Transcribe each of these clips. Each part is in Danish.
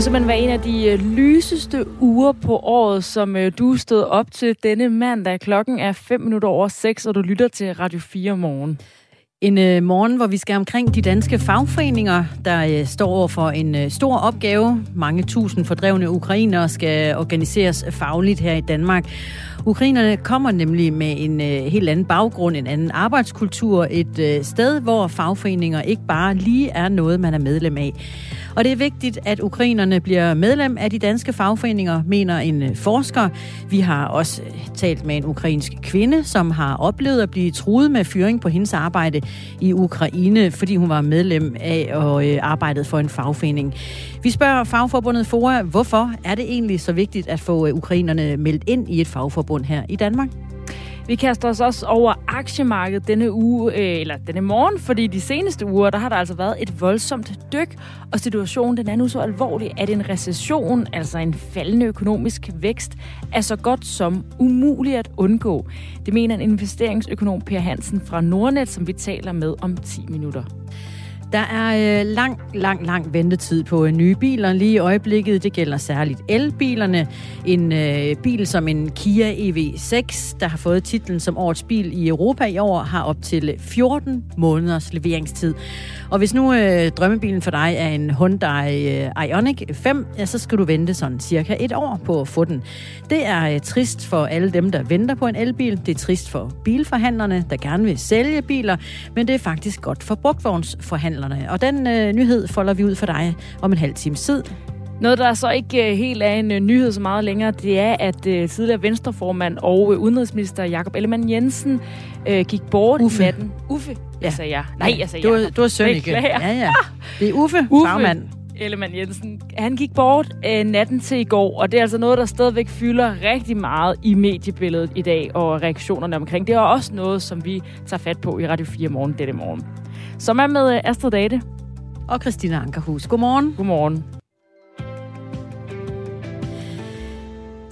Må simpelthen være en af de øh, lyseste uger på året, som øh, du stod op til denne mandag. Klokken er 5 minutter over 6, og du lytter til Radio 4 morgen. En øh, morgen, hvor vi skal omkring de danske fagforeninger, der øh, står over for en øh, stor opgave. Mange tusind fordrevne ukrainere skal organiseres fagligt her i Danmark. Ukrainerne kommer nemlig med en øh, helt anden baggrund, en anden arbejdskultur, et øh, sted, hvor fagforeninger ikke bare lige er noget, man er medlem af. Og det er vigtigt, at ukrainerne bliver medlem af de danske fagforeninger, mener en øh, forsker. Vi har også øh, talt med en ukrainsk kvinde, som har oplevet at blive truet med fyring på hendes arbejde i Ukraine, fordi hun var medlem af og øh, arbejdede for en fagforening. Vi spørger fagforbundet FOA, hvorfor er det egentlig så vigtigt at få ukrainerne meldt ind i et fagforbund her i Danmark? Vi kaster os også over aktiemarkedet denne uge, øh, eller denne morgen, fordi de seneste uger, der har der altså været et voldsomt dyk, og situationen den er nu så alvorlig, at en recession, altså en faldende økonomisk vækst, er så godt som umulig at undgå. Det mener en investeringsøkonom Per Hansen fra Nordnet, som vi taler med om 10 minutter. Der er øh, lang, lang, lang ventetid på øh, nye biler lige i øjeblikket. Det gælder særligt elbilerne. En øh, bil som en Kia EV6, der har fået titlen som årets bil i Europa i år, har op til øh, 14 måneders leveringstid. Og hvis nu øh, drømmebilen for dig er en Hyundai øh, Ioniq 5, ja, så skal du vente sådan cirka et år på at få den. Det er øh, trist for alle dem, der venter på en elbil. Det er trist for bilforhandlerne, der gerne vil sælge biler, men det er faktisk godt for brugtvognsforhandlerne. Og den øh, nyhed folder vi ud for dig om en halv times tid. Noget, der så ikke helt er en nyhed så meget længere, det er, at uh, tidligere venstreformand og udenrigsminister Jakob Ellemann Jensen øh, gik bort Uffe. i natten. Uffe, ja. jeg sagde jeg. Nej, jeg sagde du, Jacob. du er søn ikke. Ja, ja. Det er Uffe, Uffe. farmand. Ellemann Jensen. Han gik bort øh, natten til i går, og det er altså noget, der stadigvæk fylder rigtig meget i mediebilledet i dag, og reaktionerne omkring. Det er også noget, som vi tager fat på i Radio 4 morgen denne morgen. Som er med øh, Astrid Date. Og Christina Ankerhus. Godmorgen. Godmorgen.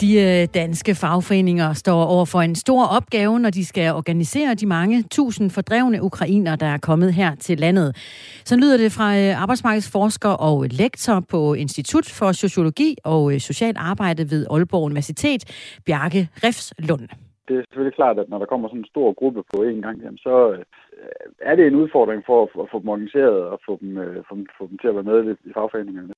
De øh, danske fagforeninger står over for en stor opgave, når de skal organisere de mange tusind fordrevne ukrainer, der er kommet her til landet. Så lyder det fra øh, arbejdsmarkedsforsker og lektor på Institut for Sociologi og øh, Social Arbejde ved Aalborg Universitet, Bjarke Refslund. Det er selvfølgelig klart, at når der kommer sådan en stor gruppe på en gang, jamen, så er det en udfordring for at, at få dem organiseret og få dem, øh, få, dem, få dem til at være med i fagforeningerne.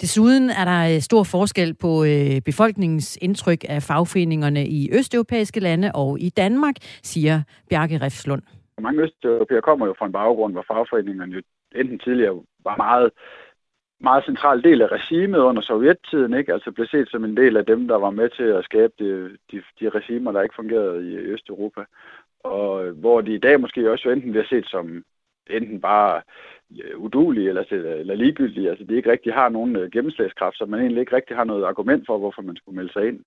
Desuden er der øh, stor forskel på øh, befolkningens indtryk af fagforeningerne i østeuropæiske lande og i Danmark, siger Bjarke Refslund. Mange østeuropæere kommer jo fra en baggrund, hvor fagforeningerne jo enten tidligere var meget meget central del af regimet under sovjettiden, ikke? altså blev set som en del af dem, der var med til at skabe de, de, de regimer, der ikke fungerede i Østeuropa. Og øh, hvor de i dag måske også jo enten bliver set som enten bare øh, udulige eller, øh, eller ligegyldige. Altså de ikke rigtig har nogen gennemslagskraft, så man egentlig ikke rigtig har noget argument for, hvorfor man skulle melde sig ind.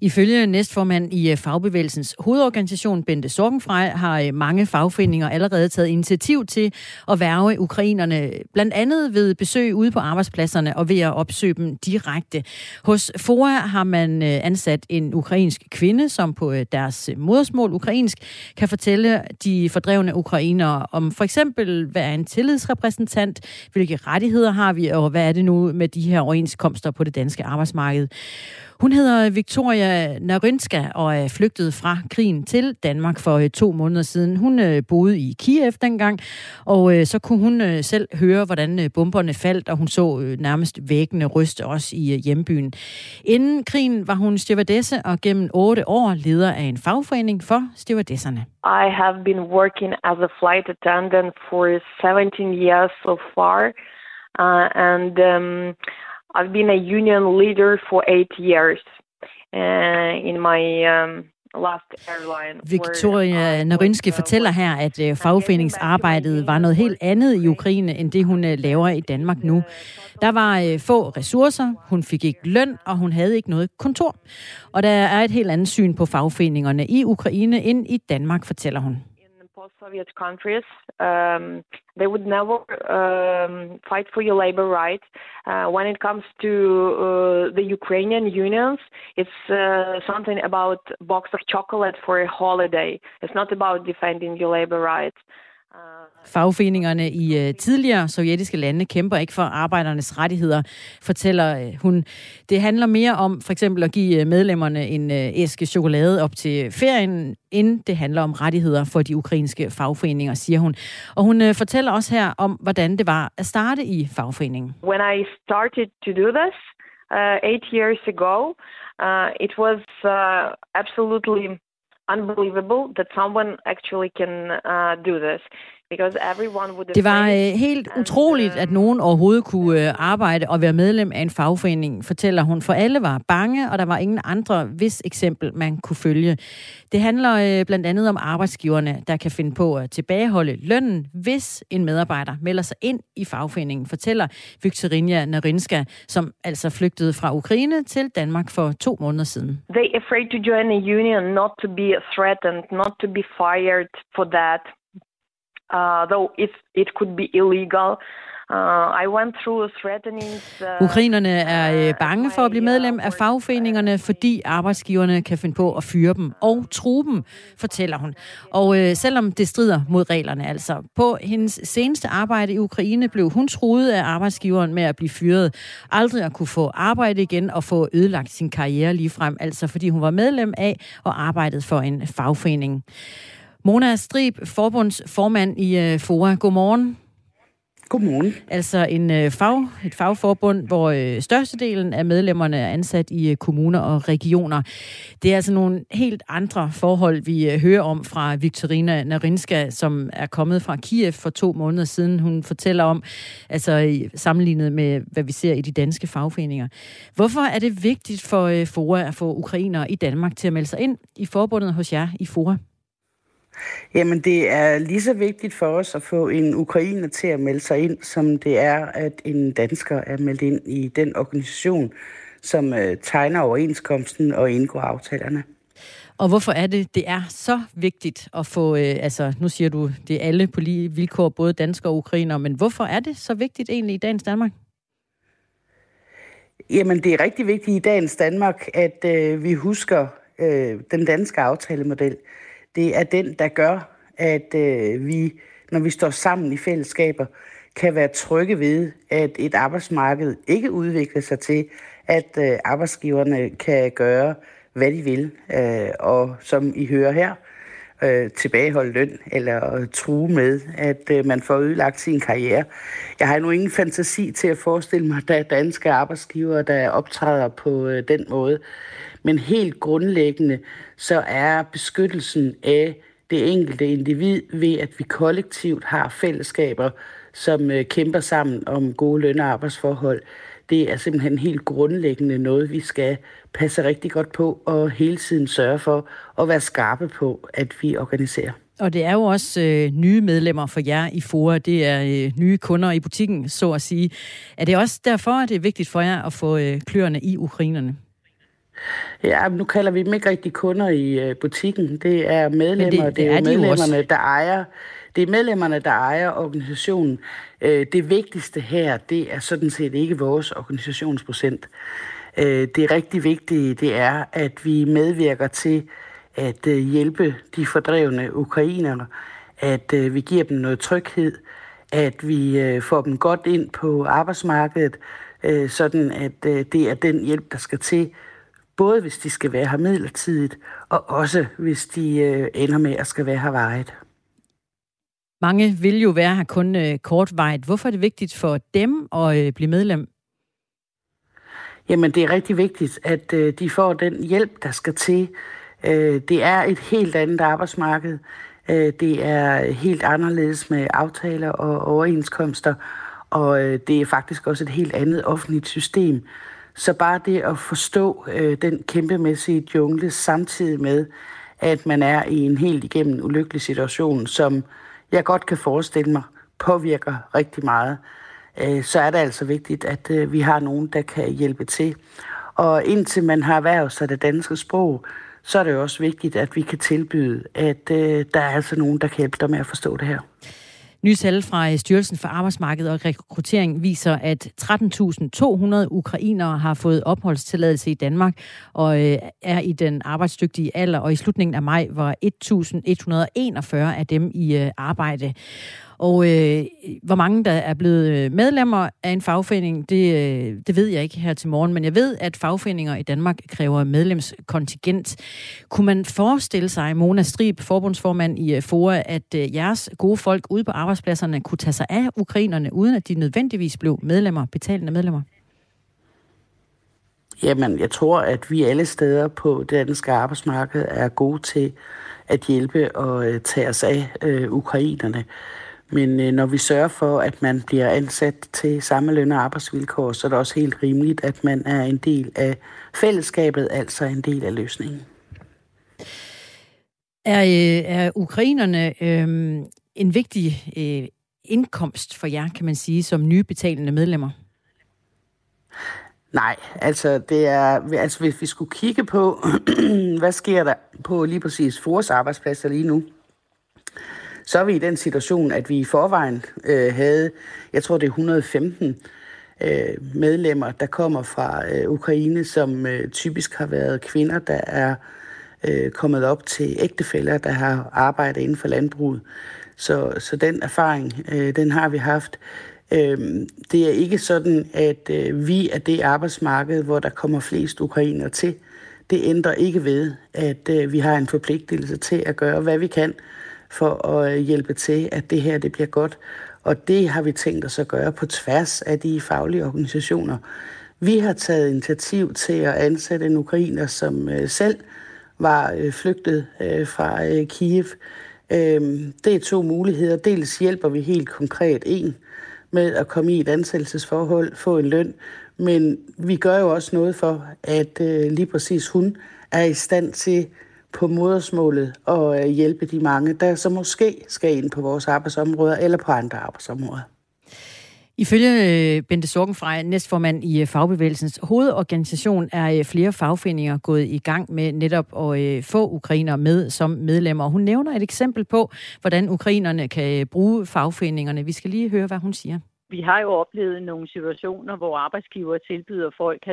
Ifølge næstformand i øh, Fagbevægelsens hovedorganisation, Bente Sorgenfrej, har øh, mange fagforeninger allerede taget initiativ til at værve ukrainerne, blandt andet ved besøg ude på arbejdspladserne og ved at opsøge dem direkte. Hos FOA har man øh, ansat en ukrainsk kvinde, som på deres modersmål ukrainsk kan fortælle de fordrevne ukrainere om for eksempel, hvad er en tillidsrepræsentant, hvilke rettigheder har vi, og hvad er det nu med de her overenskomster på det danske arbejdsmarked. Hun hedder Victoria Narynska og er flygtet fra krigen til Danmark for øh, to måneder siden. Hun øh, boede i Kiev dengang, og øh, så kunne hun selv høre, hvordan bomberne faldt, og hun så nærmest væggene ryste også i hjembyen. Inden krigen var hun stewardesse, og gennem otte år leder af en fagforening for stewardesserne. I have been working as a flight attendant for 17 years so far, uh, and um, I've been a union leader for eight years uh, in my um, last airline. Victoria Narynski fortæller her, at uh, fagforeningsarbejdet var noget helt andet i Ukraine, end det hun uh, laver i Danmark nu. Der var uh, få ressourcer, hun fik ikke løn, og hun havde ikke noget kontor. Og der er et helt andet syn på fagforeningerne i Ukraine end i Danmark, fortæller hun. post-Soviet countries, um, they would never um, fight for your labor rights. Uh, when it comes to uh, the Ukrainian unions, it's uh, something about box of chocolate for a holiday. It's not about defending your labor rights. Fagforeningerne i øh, tidligere sovjetiske lande kæmper ikke for arbejdernes rettigheder, fortæller øh, hun. Det handler mere om for eksempel at give øh, medlemmerne en æske chokolade op til ferien, end det handler om rettigheder for de ukrainske fagforeninger, siger hun. Og hun fortæller også her om, hvordan det var at starte i fagforeningen. When I started to do this, uh, eight years ago, uh, it was uh, absolutely unbelievable that someone actually can uh, do this. Det var øh, helt utroligt, at nogen overhovedet kunne øh, arbejde og være medlem af en fagforening, fortæller hun. For alle var bange, og der var ingen andre, hvis eksempel man kunne følge. Det handler øh, blandt andet om arbejdsgiverne, der kan finde på at tilbageholde lønnen, hvis en medarbejder melder sig ind i fagforeningen, fortæller Viktorina Narinska, som altså flygtede fra Ukraine til Danmark for to måneder siden. They afraid to join a union, not to be threatened, not to be fired for that though it, it could be illegal. Uh, I went through threatenings, uh, Ukrainerne er uh, bange for at blive medlem af fagforeningerne, fordi arbejdsgiverne kan finde på at fyre dem og true dem, fortæller hun. Og øh, selvom det strider mod reglerne altså. På hendes seneste arbejde i Ukraine blev hun truet af arbejdsgiveren med at blive fyret. Aldrig at kunne få arbejde igen og få ødelagt sin karriere lige frem, altså fordi hun var medlem af og arbejdede for en fagforening. Mona Strib, forbundsformand i øh, FOA. Godmorgen. Godmorgen. Altså en øh, fag, et fagforbund, hvor øh, størstedelen af medlemmerne er ansat i øh, kommuner og regioner. Det er altså nogle helt andre forhold, vi øh, hører om fra Viktorina Narinska, som er kommet fra Kiev for to måneder siden. Hun fortæller om, altså sammenlignet med, hvad vi ser i de danske fagforeninger. Hvorfor er det vigtigt for øh, FOA at få ukrainere i Danmark til at melde sig ind i forbundet hos jer i FOA? Jamen, det er lige så vigtigt for os at få en ukrainer til at melde sig ind, som det er, at en dansker er meldt ind i den organisation, som øh, tegner overenskomsten og indgår aftalerne. Og hvorfor er det, det er så vigtigt at få, øh, altså nu siger du, det er alle på lige vilkår, både danskere og ukrainer, men hvorfor er det så vigtigt egentlig i dagens Danmark? Jamen, det er rigtig vigtigt i dagens Danmark, at øh, vi husker øh, den danske aftalemodel det er den, der gør, at øh, vi, når vi står sammen i fællesskaber, kan være trygge ved, at et arbejdsmarked ikke udvikler sig til, at øh, arbejdsgiverne kan gøre, hvad de vil. Øh, og som I hører her, øh, tilbageholde løn eller true med, at øh, man får ødelagt sin karriere. Jeg har nu ingen fantasi til at forestille mig, at der er danske arbejdsgivere, der optræder på øh, den måde. Men helt grundlæggende, så er beskyttelsen af det enkelte individ ved, at vi kollektivt har fællesskaber, som øh, kæmper sammen om gode løn- og arbejdsforhold. Det er simpelthen helt grundlæggende noget, vi skal passe rigtig godt på og hele tiden sørge for at være skarpe på, at vi organiserer. Og det er jo også øh, nye medlemmer for jer i FORA. Det er øh, nye kunder i butikken, så at sige. Er det også derfor, at det er vigtigt for jer at få øh, kløerne i ukrainerne? Ja, nu kalder vi dem ikke rigtig kunder i øh, butikken. Det er medlemmer, det, det, det er, er de medlemmerne, der ejer det er medlemmerne, der ejer organisationen. Øh, det vigtigste her, det er sådan set ikke vores organisationsprocent. Øh, det rigtig vigtige, det er, at vi medvirker til at hjælpe de fordrevne ukrainere, at vi giver dem noget tryghed, at vi får dem godt ind på arbejdsmarkedet, sådan at det er den hjælp, der skal til Både hvis de skal være her midlertidigt, og også hvis de øh, ender med at skal være her vejet. Mange vil jo være her kun øh, kortvejet. Hvorfor er det vigtigt for dem at øh, blive medlem? Jamen, det er rigtig vigtigt, at øh, de får den hjælp, der skal til. Øh, det er et helt andet arbejdsmarked. Øh, det er helt anderledes med aftaler og overenskomster, og øh, det er faktisk også et helt andet offentligt system. Så bare det at forstå øh, den kæmpemæssige jungle samtidig med, at man er i en helt igennem ulykkelig situation, som jeg godt kan forestille mig påvirker rigtig meget, øh, så er det altså vigtigt, at øh, vi har nogen, der kan hjælpe til. Og indtil man har erhvervet sig det danske sprog, så er det jo også vigtigt, at vi kan tilbyde, at øh, der er altså nogen, der kan hjælpe dig med at forstå det her. Nye tal fra øh, Styrelsen for Arbejdsmarked og Rekruttering viser, at 13.200 ukrainere har fået opholdstilladelse i Danmark og øh, er i den arbejdsdygtige alder, og i slutningen af maj var 1.141 af dem i øh, arbejde. Og øh, hvor mange der er blevet øh, medlemmer af en fagforening, det, øh, det ved jeg ikke her til morgen, men jeg ved, at fagforeninger i Danmark kræver medlemskontingent. Kunne man forestille sig, Mona Strib, forbundsformand i øh, FOA, at øh, jeres gode folk ude på arbejdspladserne kunne tage sig af ukrainerne, uden at de nødvendigvis blev medlemmer, betalende medlemmer? Jamen, jeg tror, at vi alle steder på det danske arbejdsmarked er gode til at hjælpe og øh, tage os af øh, ukrainerne. Men øh, når vi sørger for, at man bliver ansat til samme løn og arbejdsvilkår, så er det også helt rimeligt, at man er en del af fællesskabet, altså en del af løsningen. Er, øh, er ukrainerne øh, en vigtig øh, indkomst for jer, kan man sige, som nye betalende medlemmer? Nej, altså, det er, altså hvis vi skulle kigge på, hvad sker der på lige præcis Fors arbejdspladser lige nu, så er vi i den situation, at vi i forvejen øh, havde, jeg tror det er 115 øh, medlemmer, der kommer fra øh, Ukraine, som øh, typisk har været kvinder, der er øh, kommet op til ægtefæller, der har arbejdet inden for landbruget. Så, så den erfaring, øh, den har vi haft. Øh, det er ikke sådan, at øh, vi er det arbejdsmarked, hvor der kommer flest ukrainer til. Det ændrer ikke ved, at øh, vi har en forpligtelse til at gøre, hvad vi kan for at øh, hjælpe til, at det her det bliver godt. Og det har vi tænkt os at gøre på tværs af de faglige organisationer. Vi har taget initiativ til at ansætte en ukrainer, som øh, selv var øh, flygtet fra Kiev. Øhm, det er to muligheder. Dels hjælper vi helt konkret en med at komme i et ansættelsesforhold, få en løn, men vi gør jo også noget for, at lige præcis hun er i stand til på modersmålet og øh, hjælpe de mange, der så måske skal ind på vores arbejdsområder eller på andre arbejdsområder. Ifølge øh, Bente Sorgenfrej, næstformand i øh, Fagbevægelsens hovedorganisation, er flere fagforeninger gået i gang med netop at få ukrainere med som medlemmer. Hun nævner et eksempel på, hvordan ukrainerne kan bruge fagforeningerne. Vi skal lige høre, hvad hun siger. Vi har jo oplevet nogle situationer, hvor arbejdsgiver tilbyder folk 70-75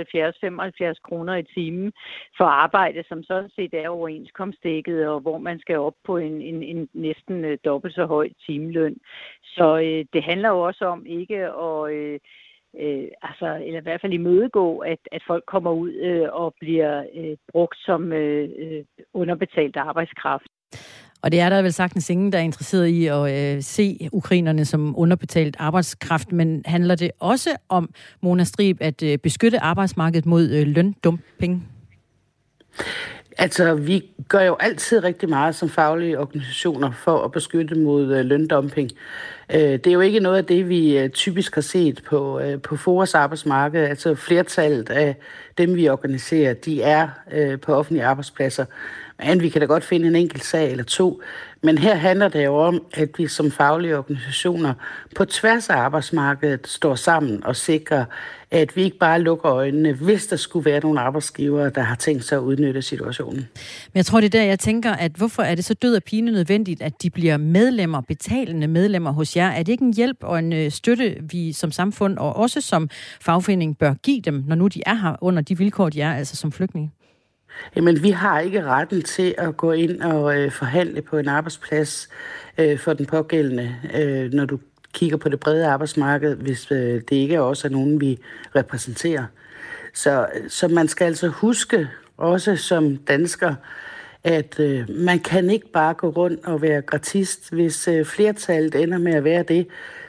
kroner i timen for arbejde, som sådan set er overenskomstdækket, og hvor man skal op på en, en, en næsten øh, dobbelt så høj timeløn. Så øh, det handler jo også om ikke at... Øh, øh, altså, eller i hvert fald imødegå, at, at folk kommer ud øh, og bliver øh, brugt som øh, øh underbetalt arbejdskraft. Og det er der vel sagtens ingen, der er interesseret i at øh, se ukrainerne som underbetalt arbejdskraft, men handler det også om, Mona Strib, at øh, beskytte arbejdsmarkedet mod øh, løndumping? Altså, vi gør jo altid rigtig meget som faglige organisationer for at beskytte mod øh, løndumping. Øh, det er jo ikke noget af det, vi øh, typisk har set på, øh, på Foras arbejdsmarked. Altså, flertallet af dem, vi organiserer, de er øh, på offentlige arbejdspladser. Men vi kan da godt finde en enkelt sag eller to. Men her handler det jo om, at vi som faglige organisationer på tværs af arbejdsmarkedet står sammen og sikrer, at vi ikke bare lukker øjnene, hvis der skulle være nogle arbejdsgivere, der har tænkt sig at udnytte situationen. Men jeg tror, det er der, jeg tænker, at hvorfor er det så død og pine nødvendigt, at de bliver medlemmer, betalende medlemmer hos jer? Er det ikke en hjælp og en øh, støtte, vi som samfund og også som fagforening bør give dem, når nu de er her under de vilkår, de er, altså som flygtninge? Jamen, vi har ikke retten til at gå ind og øh, forhandle på en arbejdsplads øh, for den pågældende, øh, når du kigger på det brede arbejdsmarked, hvis øh, det ikke er også er nogen, vi repræsenterer. Så, så man skal altså huske, også som dansker, at øh, man kan ikke bare gå rundt og være gratist. Hvis øh, flertallet ender med at være det,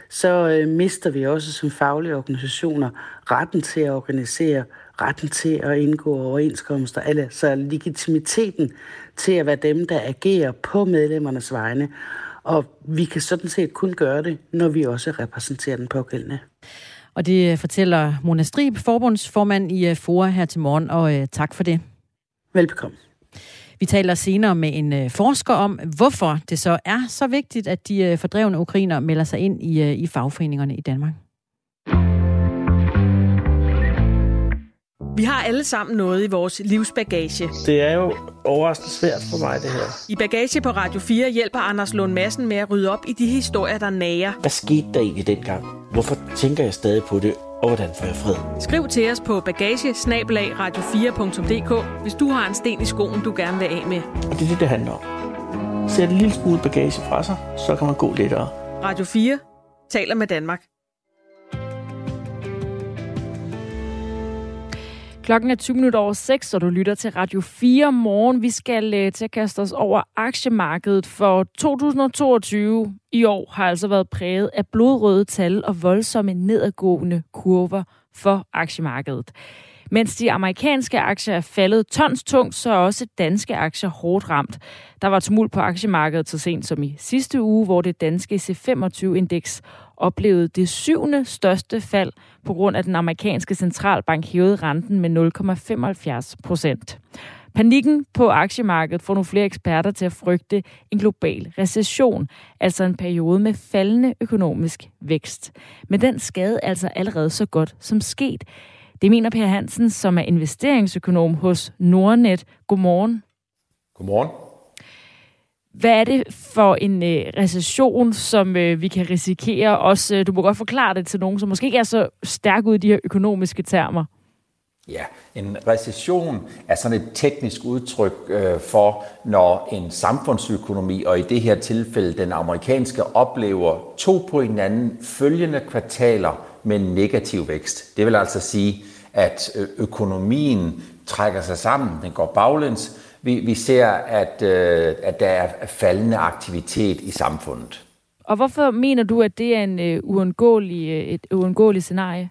så øh, mister vi også som faglige organisationer retten til at organisere retten til at indgå overenskomster, altså legitimiteten til at være dem, der agerer på medlemmernes vegne. Og vi kan sådan set kun gøre det, når vi også repræsenterer den pågældende. Og det fortæller Mona Strib, forbundsformand i øh, FOA her til morgen, og øh, tak for det. Velbekomme. Vi taler senere med en øh, forsker om, hvorfor det så er så vigtigt, at de fordrevne ukrainer melder sig ind i, i fagforeningerne i Danmark. Vi har alle sammen noget i vores livsbagage. Det er jo overraskende svært for mig, det her. I Bagage på Radio 4 hjælper Anders Lund Madsen med at rydde op i de historier, der nager. Hvad skete der egentlig dengang? Hvorfor tænker jeg stadig på det? Og hvordan får jeg fred? Skriv til os på bagage radio4.dk, hvis du har en sten i skoen, du gerne vil af med. Og det er det, det handler om. Sæt en lille smule bagage fra sig, så kan man gå lettere. Radio 4 taler med Danmark. Klokken er 20 minutter over 6, og du lytter til Radio 4 morgen. Vi skal øh, til at kaste os over aktiemarkedet, for 2022 i år har altså været præget af blodrøde tal og voldsomme nedadgående kurver for aktiemarkedet. Mens de amerikanske aktier er faldet tons tungt, så er også danske aktier hårdt ramt. Der var tumult på aktiemarkedet så sent som i sidste uge, hvor det danske C25-indeks oplevede det syvende største fald på grund af den amerikanske centralbank hævede renten med 0,75 procent. Panikken på aktiemarkedet får nu flere eksperter til at frygte en global recession, altså en periode med faldende økonomisk vækst. Men den skade altså allerede så godt som sket. Det mener Per Hansen, som er investeringsøkonom hos Nordnet. Godmorgen. Godmorgen. Hvad er det for en øh, recession, som øh, vi kan risikere? Også, øh, du må godt forklare det til nogen, som måske ikke er så stærk ud i de her økonomiske termer. Ja, en recession er sådan et teknisk udtryk øh, for, når en samfundsøkonomi, og i det her tilfælde den amerikanske, oplever to på hinanden følgende kvartaler med negativ vækst. Det vil altså sige, at øh, økonomien trækker sig sammen, den går baglæns. Vi, vi ser, at, øh, at der er faldende aktivitet i samfundet. Og hvorfor mener du, at det er en øh, uundgåelig, øh, et uundgåeligt scenarie?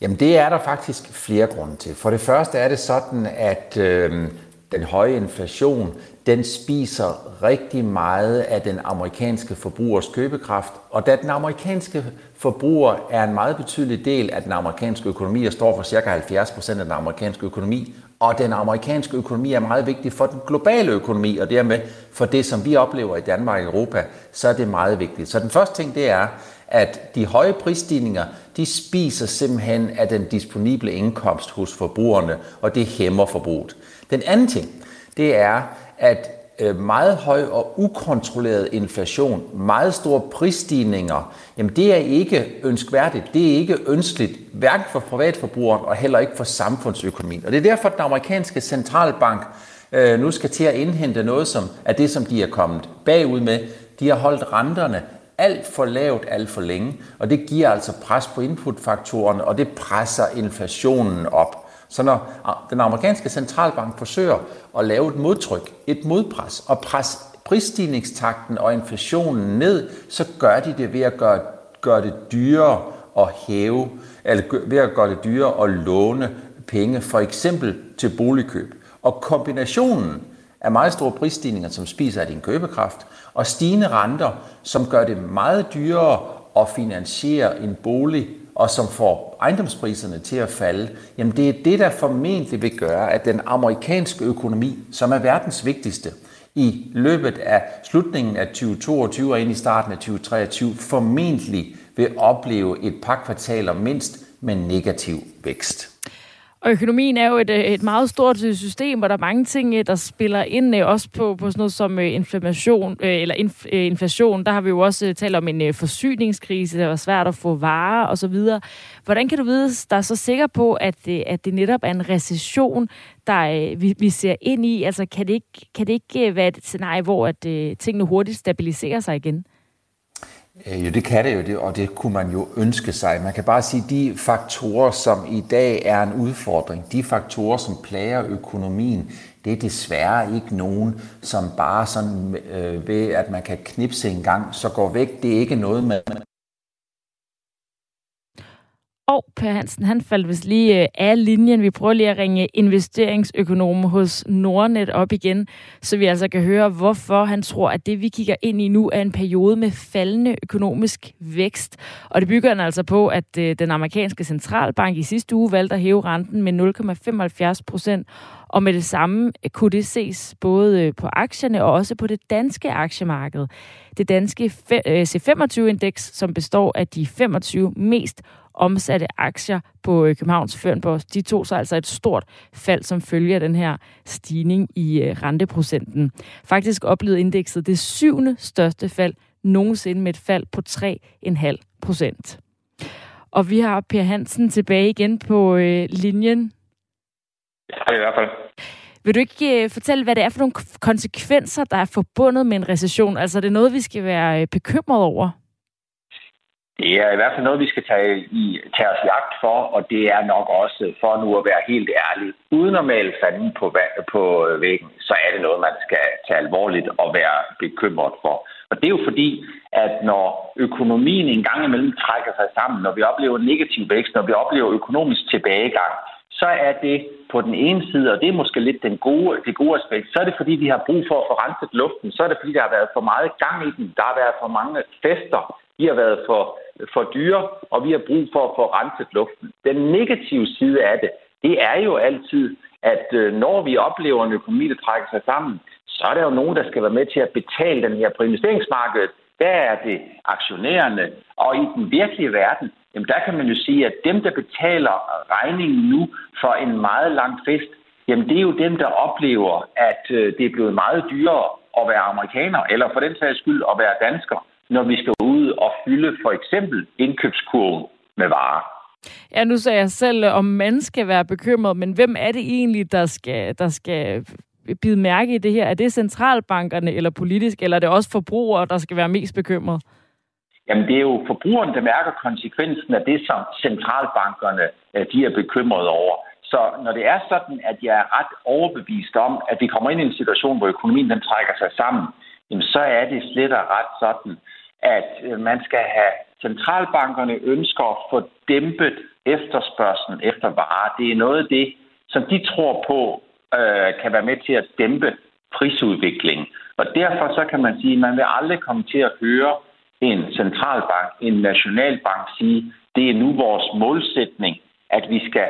Jamen det er der faktisk flere grunde til. For det første er det sådan, at øh, den høje inflation, den spiser rigtig meget af den amerikanske forbrugers købekraft. Og da den amerikanske forbruger er en meget betydelig del af den amerikanske økonomi og står for ca. 70 procent af den amerikanske økonomi, og den amerikanske økonomi er meget vigtig for den globale økonomi, og dermed for det, som vi oplever i Danmark og Europa, så er det meget vigtigt. Så den første ting, det er, at de høje prisstigninger, de spiser simpelthen af den disponible indkomst hos forbrugerne, og det hæmmer forbruget. Den anden ting, det er, at Øh, meget høj og ukontrolleret inflation, meget store prisstigninger, jamen det er ikke ønskværdigt, det er ikke ønskeligt, hverken for privatforbrugeren og heller ikke for samfundsøkonomien. Og det er derfor, at den amerikanske centralbank øh, nu skal til at indhente noget som, af det, som de er kommet bagud med. De har holdt renterne alt for lavt alt for længe, og det giver altså pres på inputfaktorerne, og det presser inflationen op. Så når den amerikanske centralbank forsøger at lave et modtryk, et modpres, og presse prisstigningstakten og inflationen ned, så gør de det ved at gøre, gøre det dyrere at hæve, eller ved at gøre det dyrere at låne penge, for eksempel til boligkøb. Og kombinationen af meget store prisstigninger, som spiser af din købekraft, og stigende renter, som gør det meget dyrere at finansiere en bolig, og som får ejendomspriserne til at falde, jamen det er det, der formentlig vil gøre, at den amerikanske økonomi, som er verdens vigtigste, i løbet af slutningen af 2022 og ind i starten af 2023, formentlig vil opleve et par kvartaler mindst med negativ vækst. Og økonomien er jo et, øh, et meget stort øh, system, hvor der er mange ting, øh, der spiller ind, også på, på sådan noget som inflation, eller inf, inflation. Der har vi jo også talt om en forsyningskrise, der var svært at få varer osv. Hvordan kan du vide, der er så sikker på, at det, at det netop er en recession, der vi, vi ser ind i? Altså kan det ikke, kan det ikke være et scenarie, hvor at, tingene hurtigt stabiliserer sig igen? Øh, jo, det kan det jo, det, og det kunne man jo ønske sig. Man kan bare sige, at de faktorer, som i dag er en udfordring, de faktorer, som plager økonomien, det er desværre ikke nogen, som bare sådan øh, ved, at man kan knipse en gang, så går væk. Det er ikke noget med, og Per Hansen, han faldt vist lige øh, af linjen. Vi prøver lige at ringe investeringsøkonom hos Nordnet op igen, så vi altså kan høre, hvorfor han tror, at det vi kigger ind i nu er en periode med faldende økonomisk vækst. Og det bygger han altså på, at øh, den amerikanske centralbank i sidste uge valgte at hæve renten med 0,75 procent, og med det samme øh, kunne det ses både på aktierne og også på det danske aktiemarked. Det danske C25-indeks, som består af de 25 mest omsatte aktier på øh, Københavns Fønborg, de tog sig altså et stort fald som følge af den her stigning i øh, renteprocenten. Faktisk oplevede indekset det syvende største fald nogensinde med et fald på 3,5 procent. Og vi har Per Hansen tilbage igen på øh, linjen. Ja, i hvert fald. Vil du ikke øh, fortælle, hvad det er for nogle konsekvenser, der er forbundet med en recession? Altså, er det noget, vi skal være øh, bekymret over? Det er i hvert fald noget, vi skal tage, i, tage os jagt for, og det er nok også, for nu at være helt ærlig, uden at male fanden på, på væggen, så er det noget, man skal tage alvorligt og være bekymret for. Og det er jo fordi, at når økonomien en gang imellem trækker sig sammen, når vi oplever negativ vækst, når vi oplever økonomisk tilbagegang, så er det på den ene side, og det er måske lidt den gode, det gode aspekt, så er det fordi, vi har brug for at få renset luften, så er det fordi, der har været for meget gang i den, der har været for mange fester, de har været for, for dyre, og vi har brug for at få renset luften. Den negative side af det, det er jo altid, at øh, når vi oplever en økonomi, der trækker sig sammen, så er der jo nogen, der skal være med til at betale den her på investeringsmarkedet. Der er det aktionærerne, og i den virkelige verden, jamen der kan man jo sige, at dem, der betaler regningen nu for en meget lang fest, jamen det er jo dem, der oplever, at øh, det er blevet meget dyrere at være amerikaner, eller for den sags skyld at være dansker, når vi skal og fylde for eksempel indkøbskurven med varer. Ja, nu sagde jeg selv, om man skal være bekymret, men hvem er det egentlig, der skal, der skal bide mærke i det her? Er det centralbankerne eller politisk, eller er det også forbrugere, der skal være mest bekymret? Jamen, det er jo forbrugerne, der mærker konsekvensen af det, som centralbankerne øh, de er bekymrede over. Så når det er sådan, at jeg er ret overbevist om, at vi kommer ind i en situation, hvor økonomien den trækker sig sammen, jamen så er det slet og ret sådan, at øh, man skal have centralbankerne ønsker at få dæmpet efterspørgselen efter varer. Det er noget af det, som de tror på øh, kan være med til at dæmpe prisudviklingen. Og derfor så kan man sige, at man vil aldrig komme til at høre en centralbank, en nationalbank sige, det er nu vores målsætning, at vi skal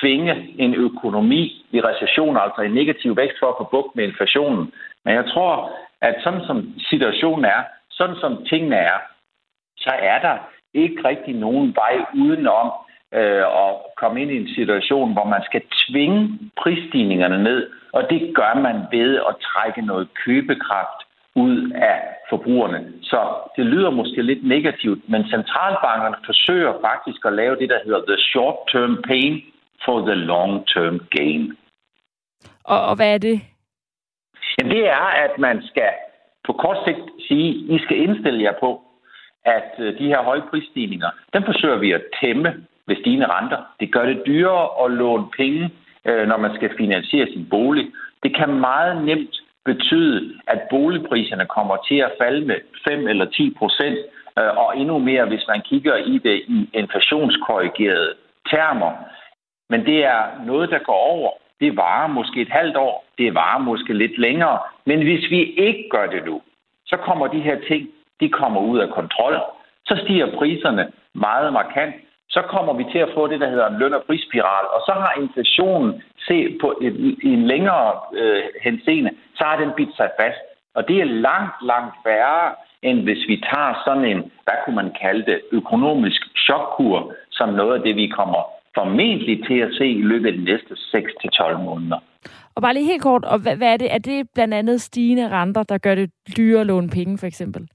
tvinge en økonomi i recession, altså i negativ vækst for at få bugt med inflationen. Men jeg tror, at sådan som situationen er, sådan som tingene er, så er der ikke rigtig nogen vej udenom øh, at komme ind i en situation, hvor man skal tvinge prisstigningerne ned, og det gør man ved at trække noget købekraft ud af forbrugerne. Så det lyder måske lidt negativt, men centralbankerne forsøger faktisk at lave det, der hedder the short-term pain for the long-term gain. Og, og hvad er det? Jamen, det er, at man skal på kort sigt sige, I skal indstille jer på, at øh, de her høje prisstigninger, dem forsøger vi at tæmme ved stigende renter. Det gør det dyrere at låne penge, øh, når man skal finansiere sin bolig. Det kan meget nemt betyde, at boligpriserne kommer til at falde med 5 eller 10 procent, øh, og endnu mere, hvis man kigger i det i inflationskorrigerede termer. Men det er noget, der går over. Det varer måske et halvt år. Det varer måske lidt længere. Men hvis vi ikke gør det nu, så kommer de her ting, de kommer ud af kontrol. Så stiger priserne meget markant. Så kommer vi til at få det, der hedder en løn- og prisspiral. Og så har inflationen se på et, i en længere øh, henseende, så har den bidt sig fast. Og det er langt, langt værre, end hvis vi tager sådan en, hvad kunne man kalde det, økonomisk chokkur, som noget af det, vi kommer formentlig til at se i løbet af de næste 6-12 måneder. Og bare lige helt kort, og hvad, hvad er det? Er det blandt andet stigende renter, der gør det dyrere at låne penge, for eksempel?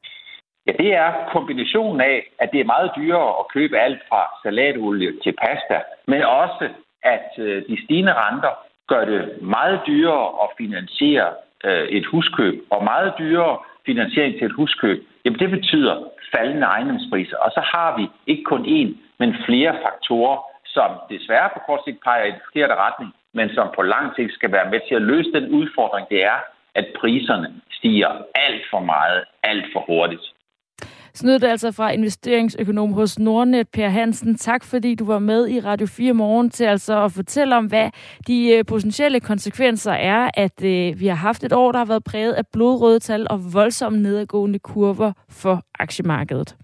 Ja, det er kombinationen af, at det er meget dyrere at købe alt fra salatolie til pasta, men også, at øh, de stigende renter gør det meget dyrere at finansiere øh, et huskøb, og meget dyrere finansiering til et huskøb, jamen det betyder faldende ejendomspriser. Og så har vi ikke kun én, men flere faktorer, som desværre på kort sigt peger i den forkerte retning, men som på lang sigt skal være med til at løse den udfordring, det er, at priserne stiger alt for meget, alt for hurtigt. Så det altså fra investeringsøkonom hos Nordnet, Per Hansen. Tak fordi du var med i Radio 4 morgen til altså at fortælle om, hvad de øh, potentielle konsekvenser er, at øh, vi har haft et år, der har været præget af blodrøde tal og voldsomme nedadgående kurver for aktiemarkedet.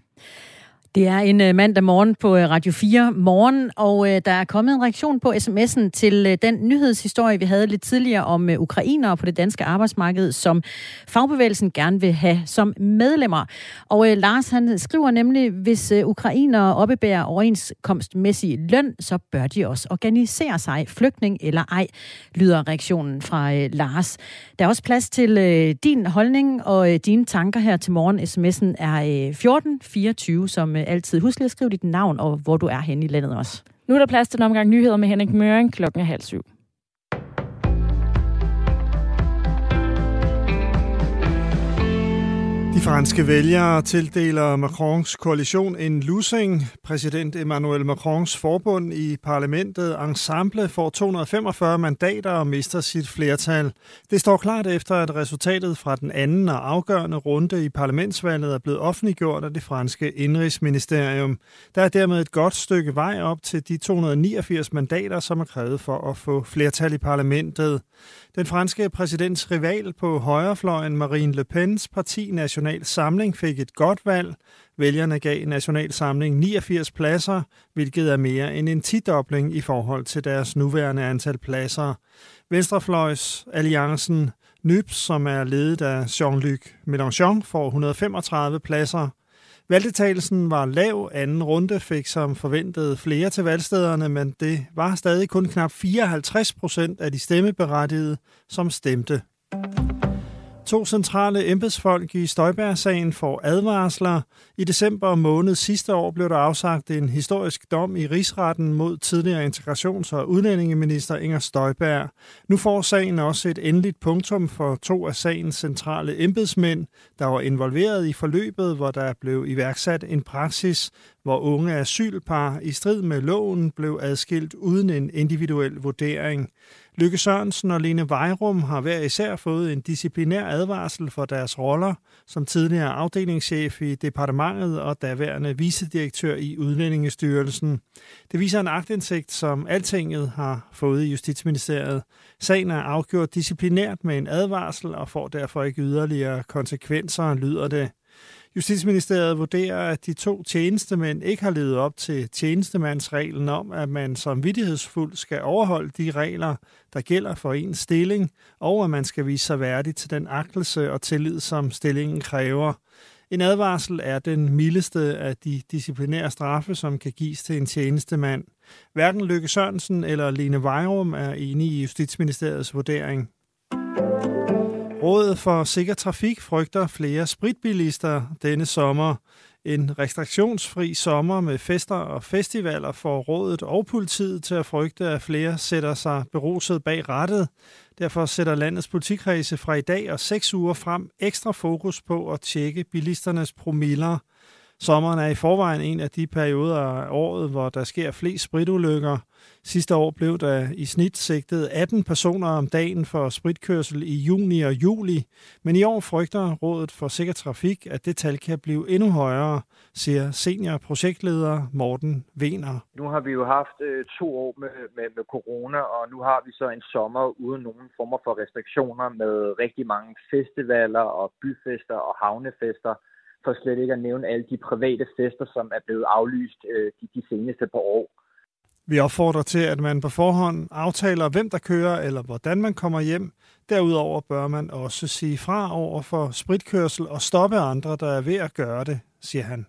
Det er en øh, mandag morgen på øh, Radio 4 morgen, og øh, der er kommet en reaktion på sms'en til den nyhedshistorie, vi havde lidt tidligere om ukrainere på det danske arbejdsmarked, som fagbevægelsen gerne vil have som medlemmer. Og Lars han skriver nemlig, hvis ukrainere oppebærer overenskomstmæssig løn, så bør de også organisere sig, flygtning eller ej, lyder reaktionen fra Lars. Der er også plads til din holdning og dine tanker her til morgen. SMS'en er 1424, som Øh, altid. Husk lige at skrive dit navn og hvor du er henne i landet også. Nu er der plads til en omgang nyheder med Henrik Møring klokken halv syv. De franske vælgere tildeler Macrons koalition en losing. Præsident Emmanuel Macrons forbund i parlamentet Ensemble får 245 mandater og mister sit flertal. Det står klart efter, at resultatet fra den anden og afgørende runde i parlamentsvalget er blevet offentliggjort af det franske indrigsministerium. Der er dermed et godt stykke vej op til de 289 mandater, som er krævet for at få flertal i parlamentet. Den franske præsidents rival på højrefløjen, Marine Le Pens parti National National Samling, fik et godt valg. Vælgerne gav National Samling 89 pladser, hvilket er mere end en tidobling i forhold til deres nuværende antal pladser. Venstrefløjs alliancen NYPS, som er ledet af Jean-Luc Mélenchon, får 135 pladser. Valgdeltagelsen var lav. Anden runde fik som forventet flere til valgstederne, men det var stadig kun knap 54 procent af de stemmeberettigede, som stemte. To centrale embedsfolk i Støjbær-sagen får advarsler. I december måned sidste år blev der afsagt en historisk dom i rigsretten mod tidligere integrations- og udlændingeminister Inger Støjbær. Nu får sagen også et endeligt punktum for to af sagens centrale embedsmænd, der var involveret i forløbet, hvor der blev iværksat en praksis, hvor unge asylpar i strid med loven blev adskilt uden en individuel vurdering. Lykke Sørensen og Lene Vejrum har hver især fået en disciplinær advarsel for deres roller som tidligere afdelingschef i departementet og daværende vicedirektør i Udlændingestyrelsen. Det viser en agtindsigt, som Altinget har fået i Justitsministeriet. Sagen er afgjort disciplinært med en advarsel og får derfor ikke yderligere konsekvenser, lyder det. Justitsministeriet vurderer, at de to tjenestemænd ikke har levet op til tjenestemandsreglen om, at man som vidtighedsfuld skal overholde de regler, der gælder for ens stilling, og at man skal vise sig værdig til den agtelse og tillid, som stillingen kræver. En advarsel er den mildeste af de disciplinære straffe, som kan gives til en tjenestemand. Hverken Lykke Sørensen eller Lene Vejrum er enige i Justitsministeriets vurdering. Rådet for Sikker Trafik frygter flere spritbilister denne sommer. En restriktionsfri sommer med fester og festivaler får rådet og politiet til at frygte, at flere sætter sig beruset bag rattet. Derfor sætter landets politikredse fra i dag og seks uger frem ekstra fokus på at tjekke bilisternes promiller. Sommeren er i forvejen en af de perioder af året, hvor der sker flest spritulykker. Sidste år blev der i snit sigtet 18 personer om dagen for spritkørsel i juni og juli, men i år frygter Rådet for Sikker Trafik, at det tal kan blive endnu højere, siger senior projektleder Morten Vener. Nu har vi jo haft øh, to år med, med, med corona, og nu har vi så en sommer uden nogen former for restriktioner med rigtig mange festivaler og byfester og havnefester – for slet ikke at nævne alle de private fester, som er blevet aflyst øh, de, de seneste par år. Vi opfordrer til, at man på forhånd aftaler, hvem der kører eller hvordan man kommer hjem. Derudover bør man også sige fra over for spritkørsel og stoppe andre, der er ved at gøre det, siger han.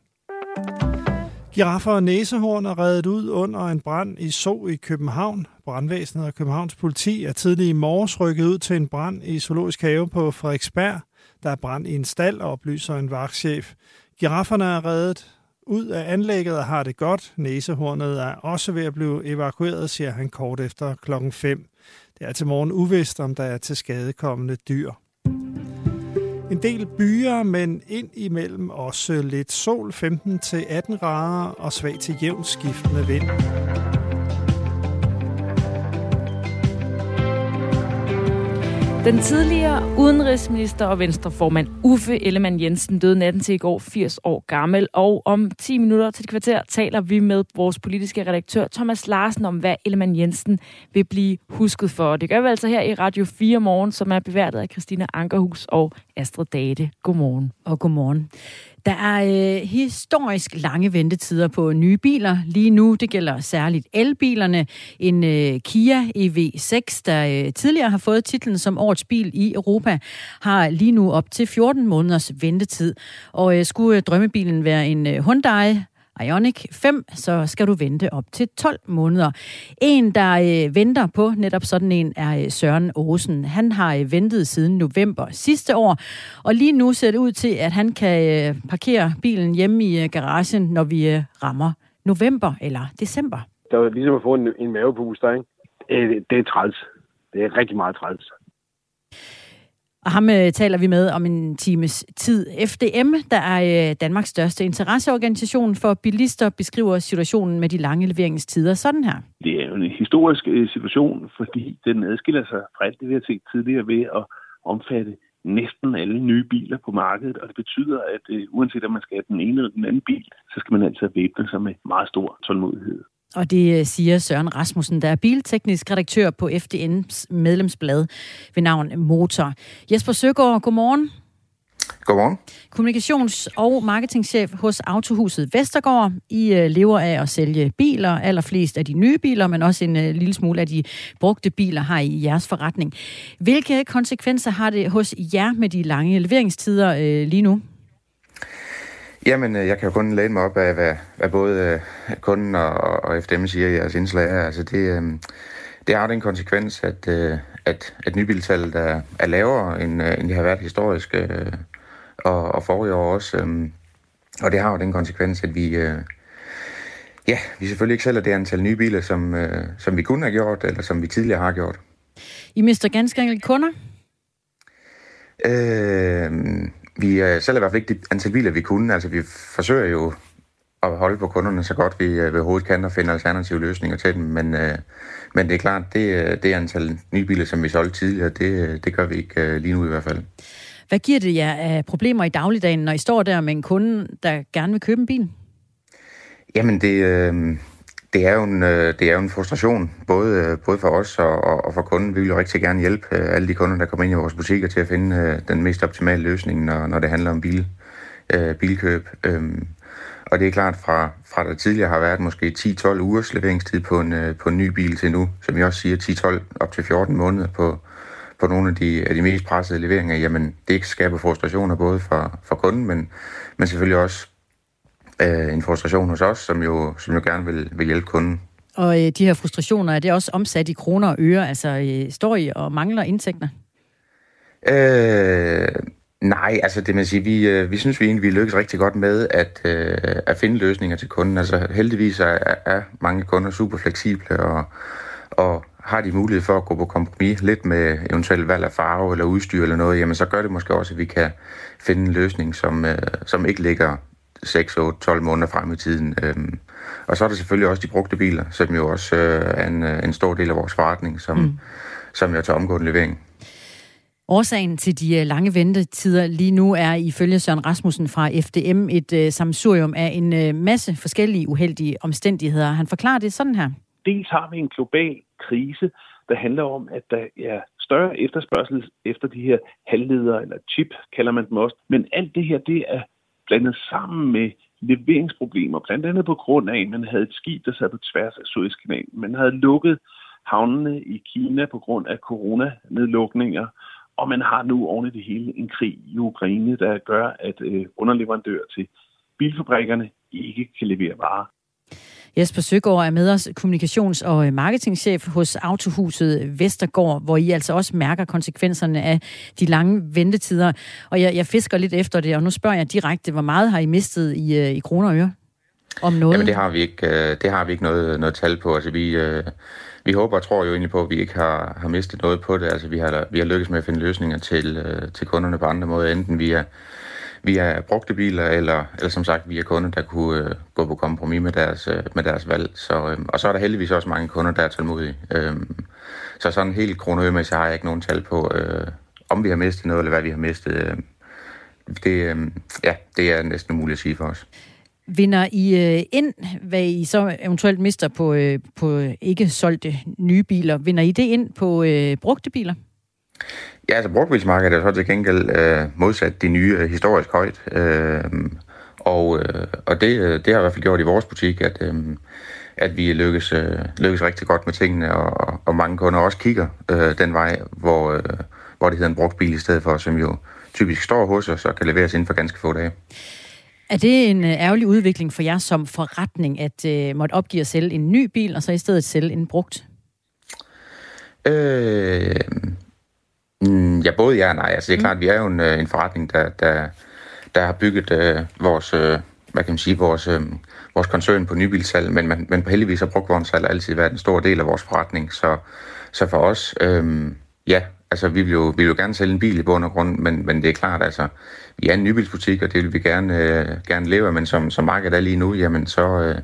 Giraffer og næsehorn er reddet ud under en brand i So i København. Brandvæsenet og Københavns politi er tidlig i morges rykket ud til en brand i Zoologisk Have på Frederiksberg. Der er brand i en stald, oplyser en vagtchef. Girafferne er reddet ud af anlægget og har det godt. Næsehornet er også ved at blive evakueret, siger han kort efter klokken 5. Det er til morgen uvist, om der er til skadekommende dyr. En del byer, men ind imellem også lidt sol, 15-18 grader og svag til jævn skiftende vind. Den tidligere udenrigsminister og venstreformand Uffe Ellemann Jensen døde natten til i går 80 år gammel, og om 10 minutter til et kvarter taler vi med vores politiske redaktør Thomas Larsen om, hvad Ellemann Jensen vil blive husket for. Det gør vi altså her i Radio 4 morgen, som er beværtet af Christina Ankerhus og Astrid Date. Godmorgen. Og godmorgen. Der er øh, historisk lange ventetider på nye biler. Lige nu, det gælder særligt elbilerne. En øh, Kia EV6, der øh, tidligere har fået titlen som årets bil i Europa, har lige nu op til 14 måneders ventetid. Og øh, skulle øh, drømmebilen være en øh, Hyundai Ionic 5, så skal du vente op til 12 måneder. En, der øh, venter på netop sådan en, er øh, Søren Åsen. Han har øh, ventet siden november sidste år, og lige nu ser det ud til, at han kan øh, parkere bilen hjemme i øh, garagen, når vi øh, rammer november eller december. Der er ligesom at få en, en mavepuster, ikke? Det, det er træls. Det er rigtig meget træls. Og ham øh, taler vi med om en times tid. FDM, der er øh, Danmarks største interesseorganisation for bilister, beskriver situationen med de lange leveringstider sådan her. Det er jo en historisk øh, situation, fordi den adskiller sig fra alt det, vi har set tidligere ved at omfatte næsten alle nye biler på markedet, og det betyder, at øh, uanset om man skal have den ene eller den anden bil, så skal man altså væbne sig med meget stor tålmodighed. Og det øh, siger Søren Rasmussen, der er bilteknisk redaktør på FDN's medlemsblad ved navn Motor. Jesper Søgaard, godmorgen. Godmorgen. Kommunikations- og marketingchef hos Autohuset Vestergaard. I øh, lever af at sælge biler, allerflest af de nye biler, men også en øh, lille smule af de brugte biler har I jeres forretning. Hvilke konsekvenser har det hos jer med de lange leveringstider lige nu? Jamen, øh, jeg kan jo kun læne mig op af, hvad, hvad både øh, kunden og, og FDM siger i jeres indslag. Altså, det, øh, det har den konsekvens, at, at, at nybiltallet er, er lavere, end, end det har været historisk, og, og forrige år også. Og det har jo den konsekvens, at vi, ja, vi selvfølgelig ikke sælger det antal nye biler, som, som vi kunne have gjort, eller som vi tidligere har gjort. I mister ganske enkelt kunder? Øh, vi øh, sælger i hvert fald ikke det antal biler, vi kunne. Altså, vi forsøger jo at holde på kunderne så godt vi øh, overhovedet kan og finde alternative løsninger til dem. Men, øh, men det er klart, det, det antal nye biler, som vi solgte tidligere, det, det gør vi ikke øh, lige nu i hvert fald. Hvad giver det jer af problemer i dagligdagen, når I står der med en kunde, der gerne vil købe en bil? Jamen, det, øh, det er jo en, øh, det er jo en frustration, både, øh, både for os og, og for kunden. Vi vil jo rigtig gerne hjælpe øh, alle de kunder, der kommer ind i vores butikker til at finde den mest optimale løsning, når, når det handler om bil, øh, bilkøb. Øhm, og det er klart, fra, fra der tidligere har været måske 10-12 ugers leveringstid på en, på en ny bil til nu, som jeg også siger, 10-12 op til 14 måneder på, på nogle af de, af de mest pressede leveringer, jamen det skaber frustrationer både for, for kunden, men, men selvfølgelig også øh, en frustration hos os, som jo, som jo gerne vil, vil hjælpe kunden. Og øh, de her frustrationer, er det også omsat i kroner og øre? Altså øh, står I og mangler indtægter? Øh, nej, altså det man sige, vi, øh, vi synes vi egentlig, vi lykkes rigtig godt med at, øh, at finde løsninger til kunden. Altså heldigvis er, er mange kunder super fleksible og, og har de mulighed for at gå på kompromis lidt med eventuelt valg af farve eller udstyr eller noget, jamen så gør det måske også, at vi kan finde en løsning, som, øh, som ikke ligger 6, 8, 12 måneder frem i tiden. Øhm, og så er der selvfølgelig også de brugte biler, som jo også øh, er en, øh, en stor del af vores forretning, som, mm. som jeg tager omgående levering. Årsagen til de øh, lange ventetider lige nu er ifølge Søren Rasmussen fra FDM et uh, samsurium af en uh, masse forskellige uheldige omstændigheder. Han forklarer det sådan her. Dels har vi en global krise, der handler om, at der er større efterspørgsel efter de her halvledere, eller chip kalder man dem også. Men alt det her, det er blandet sammen med leveringsproblemer, blandt andet på grund af, at man havde et skib, der sad på tværs af Suezkanalen. Man havde lukket havnene i Kina på grund af coronanedlukninger, og man har nu oven i det hele en krig i Ukraine, der gør, at øh, underleverandører til bilfabrikkerne ikke kan levere varer. Jesper Søgaard er med os, kommunikations- og øh, marketingchef hos Autohuset Vestergaard, hvor I altså også mærker konsekvenserne af de lange ventetider. Og jeg, jeg fisker lidt efter det, og nu spørger jeg direkte, hvor meget har I mistet i, øh, i kroner og øre? Om noget? Jamen det har vi ikke, øh, det har vi ikke noget, noget tal på. Altså vi, vi håber og tror jo egentlig på, at vi ikke har, har mistet noget på det. Altså vi har, vi har lykkes med at finde løsninger til, til kunderne på andre måder, enten via via brugte biler, eller, eller som sagt via kunder, der kunne øh, gå på kompromis med deres, øh, med deres valg. Så, øh, og så er der heldigvis også mange kunder, der er tålmodige. Øh, så sådan helt kronoømæssigt har jeg ikke nogen tal på, øh, om vi har mistet noget, eller hvad vi har mistet. Øh, det, øh, ja, det er næsten umuligt at sige for os. Vinder I øh, ind, hvad I så eventuelt mister på, øh, på ikke solgte nye biler? Vinder I det ind på øh, brugte biler? Ja, altså brugtbilsmarkedet er så til gengæld øh, modsat de nye øh, historisk højt. Øh, Og, øh, og det, øh, det har i hvert fald gjort i vores butik, at, øh, at vi lykkes, øh, lykkes rigtig godt med tingene, og, og mange kunder også kigger øh, den vej, hvor, øh, hvor det hedder en brugt bil i stedet for, som jo typisk står hos os og kan leveres inden for ganske få dage. Er det en øh, ærgerlig udvikling for jer som forretning, at øh, måtte opgive at sælge en ny bil, og så i stedet sælge en brugt? Øh, mm, ja, både ja og nej. Altså, det er mm. klart, at vi er jo en, øh, en forretning, der, der, der har bygget øh, vores, øh, hvad kan man sige, vores, øh, vores koncern på nybilsalg, men, men, men på heldigvis har brugtvognssalg altid været en stor del af vores forretning. Så, så for os, øh, ja, altså vi vil, jo, vi vil jo gerne sælge en bil i bund og grund, men, men det er klart, altså, vi er en nybilsbutik, og det vil vi gerne, øh, gerne leve af, men som, som markedet er lige nu, jamen så, øh,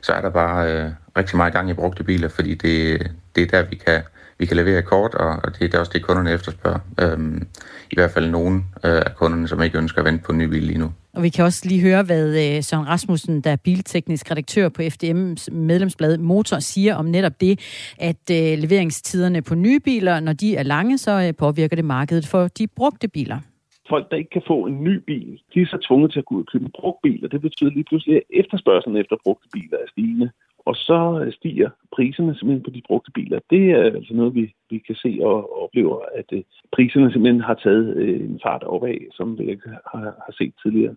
så er der bare øh, rigtig meget gang i brugte biler, fordi det, det er der, vi kan, vi kan levere kort, og, og det er også det, kunderne efterspørger. Øhm, I hvert fald nogen øh, af kunderne, som ikke ønsker at vente på en ny bil lige nu. Og vi kan også lige høre, hvad øh, Søren Rasmussen, der er bilteknisk redaktør på FDM's medlemsblad Motor, siger om netop det, at øh, leveringstiderne på nye biler, når de er lange, så øh, påvirker det markedet for de brugte biler folk, der ikke kan få en ny bil, de er så tvunget til at gå ud og købe en brugt bil, og det betyder lige pludselig, at efterspørgselen efter brugte biler er stigende. Og så stiger priserne simpelthen på de brugte biler. Det er altså noget, vi, vi kan se og oplever, at øh, priserne simpelthen har taget øh, en fart opad, som vi ikke har, har set tidligere.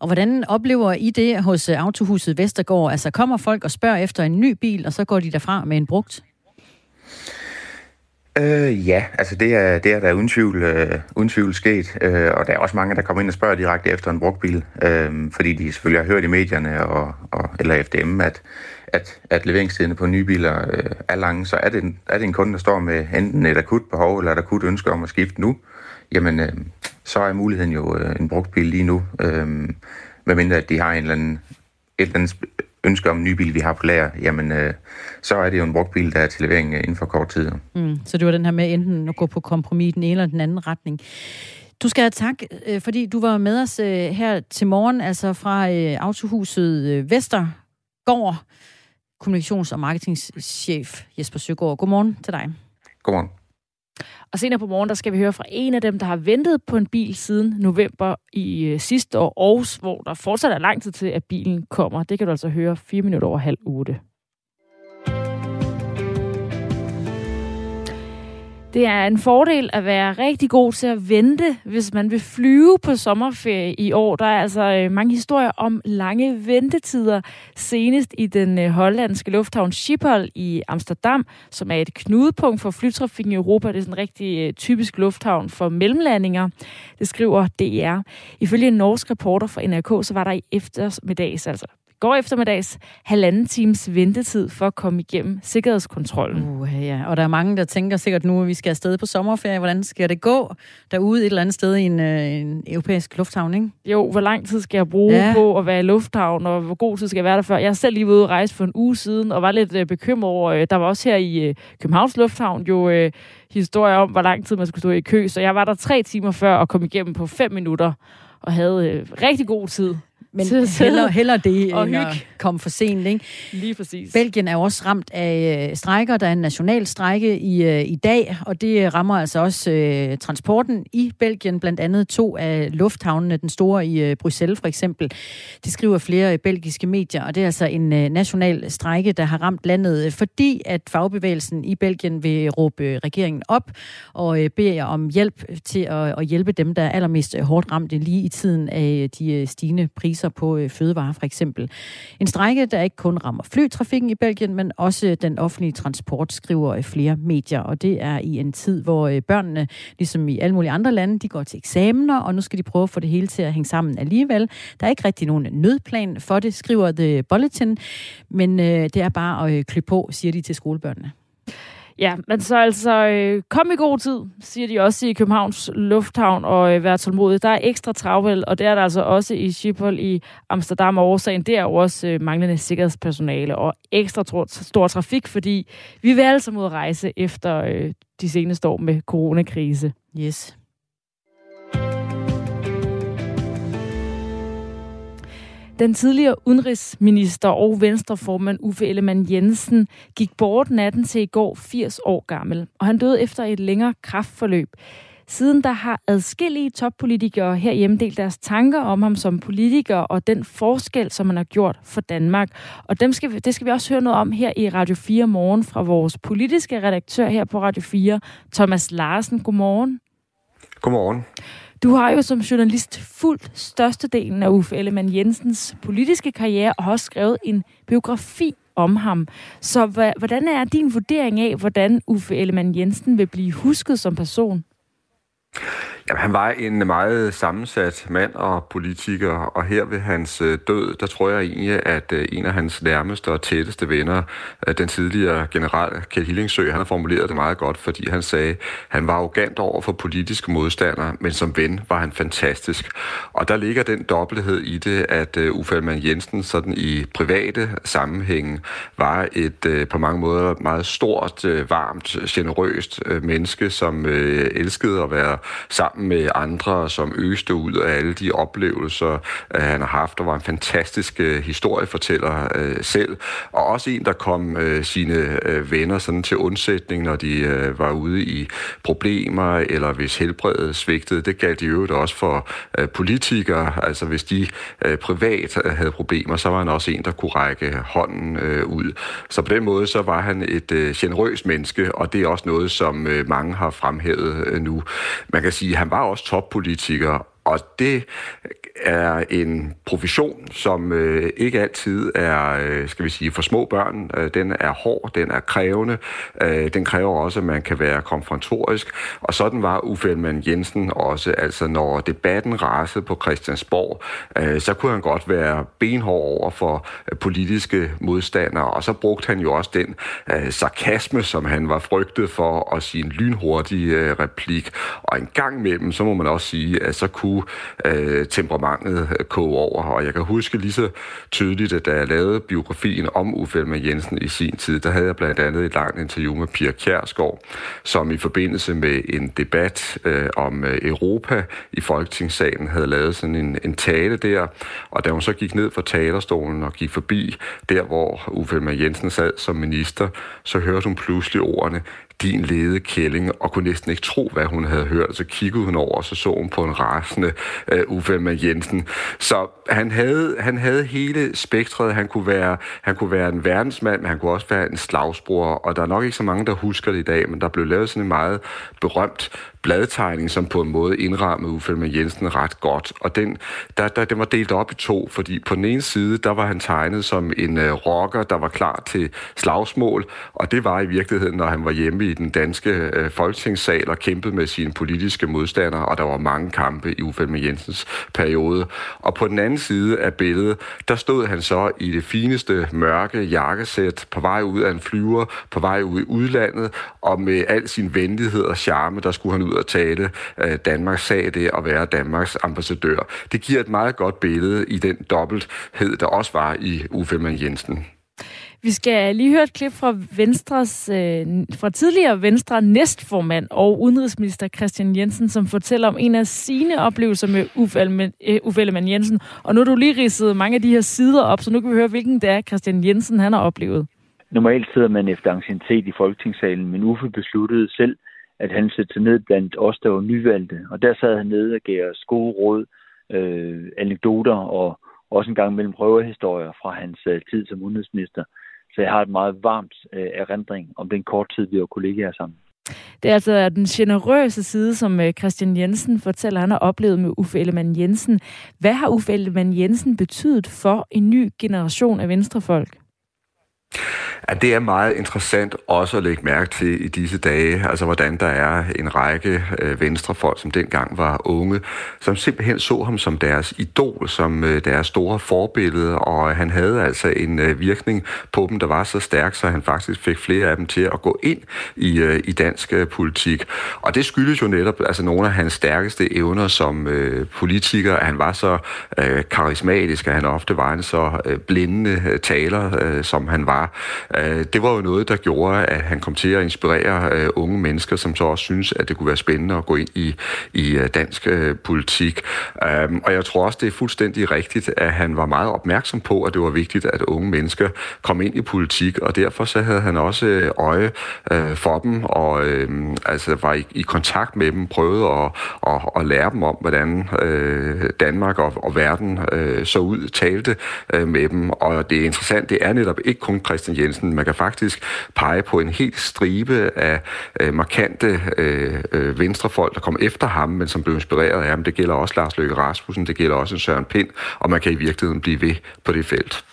Og hvordan oplever I det hos Autohuset Vestergaard? Altså kommer folk og spørger efter en ny bil, og så går de derfra med en brugt? Øh, ja, altså det er, det er der uden tvivl, øh, uden tvivl sket, øh, og der er også mange, der kommer ind og spørger direkte efter en brugt bil, øh, fordi de selvfølgelig har hørt i medierne og, og eller FDM, at, at, at leveringstiderne på nye biler øh, er lange, så er det, en, er det en kunde, der står med enten et akut behov eller et akut ønske om at skifte nu, jamen øh, så er muligheden jo øh, en brugt bil lige nu, øh, medmindre at de har en eller anden, et eller andet ønske om en ny bil, vi har på lager, jamen øh, så er det jo en brugt bil, der er til levering øh, inden for kort tid. Mm, så det var den her med enten at gå på kompromis i den ene eller den anden retning. Du skal have tak, øh, fordi du var med os øh, her til morgen, altså fra Autohuset Vestergård, kommunikations- og marketingchef Jesper Søgaard. Godmorgen til dig. Godmorgen. Og senere på morgen, der skal vi høre fra en af dem, der har ventet på en bil siden november i øh, sidste år, Aarhus, hvor der fortsat er lang tid til, at bilen kommer. Det kan du altså høre fire minutter over halv otte. Det er en fordel at være rigtig god til at vente, hvis man vil flyve på sommerferie i år. Der er altså øh, mange historier om lange ventetider. Senest i den øh, hollandske lufthavn Schiphol i Amsterdam, som er et knudepunkt for flytrafikken i Europa. Det er sådan en rigtig øh, typisk lufthavn for mellemlandinger. Det skriver DR. Ifølge en norsk reporter fra NRK, så var der i eftermiddags, altså går eftermiddags halvanden times ventetid for at komme igennem sikkerhedskontrollen. Uh, ja. Og der er mange, der tænker sikkert nu, at vi skal afsted på sommerferie. Hvordan skal det gå derude et eller andet sted i en, øh, en europæisk lufthavn, ikke? Jo, hvor lang tid skal jeg bruge ja. på at være i lufthavn, og hvor god tid skal jeg være der før? Jeg har selv lige ude at rejse for en uge siden, og var lidt øh, bekymret over, øh, der var også her i øh, Københavns Lufthavn jo øh, historier om, hvor lang tid man skulle stå i kø. Så jeg var der tre timer før og kom igennem på fem minutter og havde øh, rigtig god tid. Men heller, heller det, og end at komme for sent. Ikke? Lige præcis. Belgien er også ramt af øh, strækker. Der er en national strække i, øh, i dag, og det rammer altså også øh, transporten i Belgien. Blandt andet to af lufthavnene, den store i øh, Bruxelles for eksempel. Det skriver flere øh, belgiske medier, og det er altså en øh, national strække, der har ramt landet, øh, fordi at fagbevægelsen i Belgien vil råbe øh, regeringen op og øh, beder om hjælp til at, at hjælpe dem, der er allermest hårdt ramte lige i tiden af de stigende priser priser på øh, fødevarer for eksempel. En strække, der ikke kun rammer flytrafikken i Belgien, men også den offentlige transport, skriver øh, flere medier. Og det er i en tid, hvor øh, børnene, ligesom i alle mulige andre lande, de går til eksamener, og nu skal de prøve at få det hele til at hænge sammen alligevel. Der er ikke rigtig nogen nødplan for det, skriver The Bulletin, men øh, det er bare at øh, klø på, siger de til skolebørnene. Ja, men så altså, øh, kom i god tid, siger de også i Københavns Lufthavn, og øh, vær tålmodig. Der er ekstra travl, og det er der altså også i Schiphol i Amsterdam, og årsagen det er jo også øh, manglende sikkerhedspersonale og ekstra stor trafik, fordi vi vil altså mod ud rejse efter øh, de seneste år med coronakrise. Yes. Den tidligere udenrigsminister og venstreformand Uffe Ellemann Jensen gik bort natten til i går 80 år gammel, og han døde efter et længere kraftforløb. Siden der har adskillige toppolitikere herhjemme delt deres tanker om ham som politiker og den forskel, som han har gjort for Danmark. Og dem skal vi, det skal vi også høre noget om her i Radio 4 morgen fra vores politiske redaktør her på Radio 4, Thomas Larsen. Godmorgen. Godmorgen. Du har jo som journalist fuldt størstedelen af Uffe Ellemann Jensens politiske karriere og har også skrevet en biografi om ham. Så hvordan er din vurdering af, hvordan Uffe Ellemann Jensen vil blive husket som person? Jamen, han var en meget sammensat mand og politiker, og her ved hans øh, død, der tror jeg egentlig, at øh, en af hans nærmeste og tætteste venner, øh, den tidligere general Kjell Hillingsø, han har formuleret det meget godt, fordi han sagde, at han var arrogant over for politiske modstandere, men som ven var han fantastisk. Og der ligger den dobbelthed i det, at Uffe Ellemann Jensen sådan i private sammenhænge var et på mange måder meget stort, varmt, generøst menneske, som elskede at være sammen med andre, som øste ud af alle de oplevelser, øh, han har haft, og var en fantastisk øh, historiefortæller øh, selv, og også en, der kom øh, sine øh, venner sådan til undsætning, når de øh, var ude i problemer, eller hvis helbredet svigtede. Det galt i øvrigt også for øh, politikere, altså hvis de øh, privat øh, havde problemer, så var han også en, der kunne række hånden øh, ud. Så på den måde, så var han et øh, generøst menneske, og det er også noget, som øh, mange har fremhævet øh, nu. Man kan sige, at han var også toppolitiker, og det er en profession, som øh, ikke altid er, øh, skal vi sige, for små børn. Øh, den er hård, den er krævende, øh, den kræver også, at man kan være konfrontorisk, og sådan var Uffe Elman Jensen også. Altså, når debatten rasede på Christiansborg, øh, så kunne han godt være benhård over for øh, politiske modstandere, og så brugte han jo også den øh, sarkasme, som han var frygtet for, og sin lynhurtige øh, replik. Og en gang imellem, så må man også sige, at så kunne øh, temperament temperamentet øh, koge over. Og jeg kan huske lige så tydeligt, at da jeg lavede biografien om Uffe med Jensen i sin tid, der havde jeg blandt andet et langt interview med Pia Kjærsgaard, som i forbindelse med en debat øh, om øh, Europa i Folketingssalen havde lavet sådan en, en tale der. Og da hun så gik ned fra talerstolen og gik forbi der, hvor Uffe med Jensen sad som minister, så hørte hun pludselig ordene, din lede kælling, og kunne næsten ikke tro, hvad hun havde hørt. Så kiggede hun over, og så så hun på en rasende øh, Uffe med Jensen. Så han havde, han havde hele spektret. Han kunne, være, han kunne være en verdensmand, men han kunne også være en slagsbror. Og der er nok ikke så mange, der husker det i dag, men der blev lavet sådan en meget berømt bladtegning, som på en måde indrammede Uffe med Jensen ret godt. Og den, der, der, den var delt op i to, fordi på den ene side, der var han tegnet som en øh, rocker, der var klar til slagsmål, og det var i virkeligheden, når han var hjemme i den danske øh, folketingssal og kæmpede med sine politiske modstandere, og der var mange kampe i Uffe med Jensens periode. Og på den anden side af billedet, der stod han så i det fineste mørke jakkesæt, på vej ud af en flyver, på vej ud i udlandet, og med al sin venlighed og charme, der skulle han ud og tale øh, Danmarks sag, det at være Danmarks ambassadør. Det giver et meget godt billede i den dobbelthed, der også var i Uffe Mann Jensen. Vi skal lige høre et klip fra Venstres, øh, fra tidligere Venstre næstformand og udenrigsminister Christian Jensen, som fortæller om en af sine oplevelser med Uffe, Ellemann, øh, Uffe Ellemann Jensen. Og nu har du lige ridset mange af de her sider op, så nu kan vi høre, hvilken det er, Christian Jensen han har oplevet. Normalt sidder man efter anciennitet i Folketingssalen, men Uffe besluttede selv, at han satte sig ned blandt os, der var nyvalgte. Og der sad han nede og gav os gode råd, øh, anekdoter og også en gang mellem prøvehistorier fra hans øh, tid som udenrigsminister. Så jeg har et meget varmt øh, erindring om den kort tid, vi var kollegaer sammen. Det er altså den generøse side, som øh, Christian Jensen fortæller, han har oplevet med Uffe Ellemann Jensen. Hvad har Uffe Ellemann Jensen betydet for en ny generation af venstrefolk? Ja, det er meget interessant også at lægge mærke til i disse dage, altså hvordan der er en række øh, venstrefolk, som dengang var unge, som simpelthen så ham som deres idol, som øh, deres store forbillede, og øh, han havde altså en øh, virkning på dem, der var så stærk, så han faktisk fik flere af dem til at gå ind i, øh, i dansk øh, politik. Og det skyldes jo netop altså nogle af hans stærkeste evner som øh, politiker, at han var så øh, karismatisk, at han ofte var en så øh, blindende øh, taler, øh, som han var far. Øh, det var jo noget, der gjorde, at han kom til at inspirere øh, unge mennesker, som så også synes, at det kunne være spændende at gå ind i, i øh, dansk øh, politik. Øh, og jeg tror også, det er fuldstændig rigtigt, at han var meget opmærksom på, at det var vigtigt, at unge mennesker kom ind i politik, og derfor så havde han også øh, øje øh, for dem, og øh, altså var i, i kontakt med dem, prøvede at, at, at lære dem om, hvordan øh, Danmark og, og verden øh, så ud, talte øh, med dem, og det er interessant, det er netop ikke kun Christian Jensen, man kan faktisk pege på en helt stribe af øh, markante øh, øh, venstrefolk, der kom efter ham, men som blev inspireret af ham. Det gælder også Lars Løkke Rasmussen, det gælder også Søren Pind, og man kan i virkeligheden blive ved på det felt.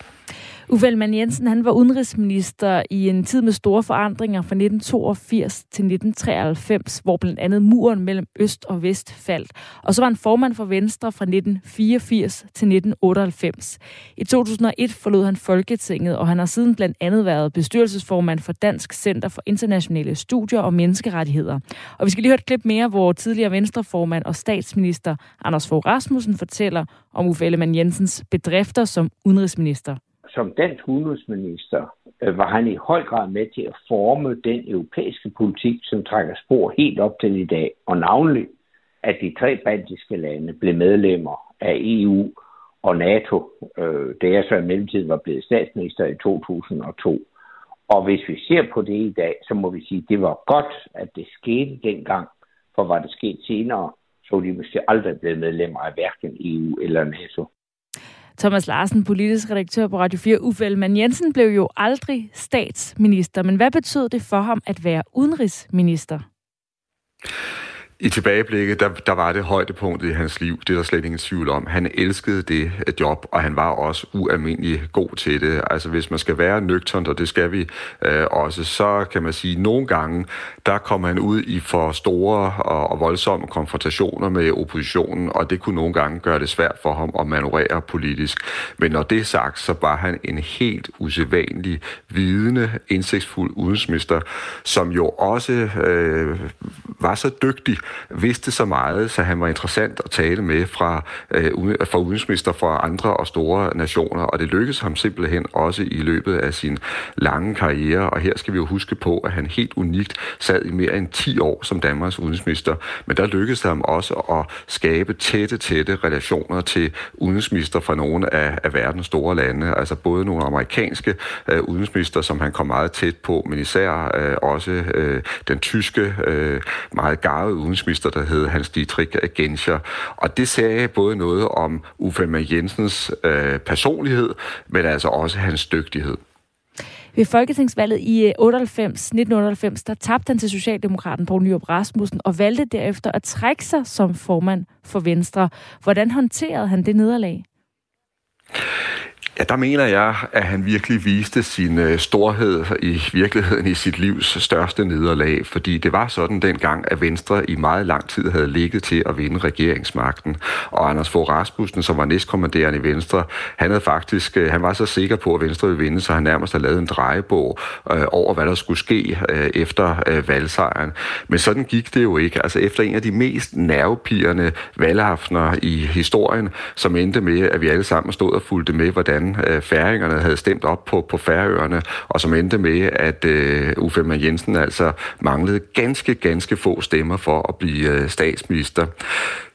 Uffe Ellemann Jensen han var udenrigsminister i en tid med store forandringer fra 1982 til 1993, hvor blandt andet muren mellem øst og vest faldt. Og så var han formand for Venstre fra 1984 til 1998. I 2001 forlod han Folketinget, og han har siden blandt andet været bestyrelsesformand for Dansk Center for Internationale Studier og Menneskerettigheder. Og vi skal lige høre et klip mere, hvor tidligere Venstreformand og statsminister Anders Fogh Rasmussen fortæller om Uffe Ellemann Jensens bedrifter som udenrigsminister som dansk udenrigsminister øh, var han i høj grad med til at forme den europæiske politik, som trækker spor helt op til i dag, og navnlig, at de tre baltiske lande blev medlemmer af EU og NATO, øh, da jeg så i mellemtiden var blevet statsminister i 2002. Og hvis vi ser på det i dag, så må vi sige, at det var godt, at det skete dengang, for var det sket senere, så ville de måske aldrig blevet medlemmer af hverken EU eller NATO. Thomas Larsen, politisk redaktør på Radio 4. Uffe Ellemann Jensen blev jo aldrig statsminister, men hvad betød det for ham at være udenrigsminister? I tilbageblikket, der, der var det højdepunktet i hans liv. Det er der slet ingen tvivl om. Han elskede det job, og han var også ualmindelig god til det. Altså hvis man skal være nøgternt, og det skal vi øh, også, så kan man sige, at nogle gange, der kommer han ud i for store og, og voldsomme konfrontationer med oppositionen, og det kunne nogle gange gøre det svært for ham at manøvrere politisk. Men når det er sagt, så var han en helt usædvanlig, vidende, indsigtsfuld udenrigsminister, som jo også øh, var så dygtig, vidste så meget, så han var interessant at tale med fra, øh, fra udenrigsminister fra andre og store nationer, og det lykkedes ham simpelthen også i løbet af sin lange karriere, og her skal vi jo huske på, at han helt unikt sad i mere end 10 år som Danmarks udenrigsminister, men der lykkedes det ham også at skabe tætte, tætte relationer til udenrigsminister fra nogle af, af verdens store lande, altså både nogle amerikanske øh, udenrigsminister, som han kom meget tæt på, men især øh, også øh, den tyske, øh, meget garvede udenrigsminister, der hed Hans Dietrich Genscher. Og det sagde både noget om Uffe Jensens øh, personlighed, men altså også hans dygtighed. Ved Folketingsvalget i øh, 98, 1998, der tabte han til Socialdemokraten Poul Nyrup Rasmussen og valgte derefter at trække sig som formand for Venstre. Hvordan håndterede han det nederlag? Ja, der mener jeg, at han virkelig viste sin øh, storhed i virkeligheden i sit livs største nederlag, fordi det var sådan dengang, at Venstre i meget lang tid havde ligget til at vinde regeringsmagten. Og Anders Fogh Rasmussen, som var næstkommanderende i Venstre, han havde faktisk, øh, han var så sikker på, at Venstre ville vinde, så han nærmest havde lavet en drejebog øh, over, hvad der skulle ske øh, efter øh, valgsejren. Men sådan gik det jo ikke. Altså efter en af de mest nervepirrende valgaftener i historien, som endte med, at vi alle sammen stod og fulgte med, hvordan hvordan øh, færingerne havde stemt op på, på færøerne, og som endte med, at øh, Uffe M. Jensen altså manglede ganske, ganske få stemmer for at blive øh, statsminister.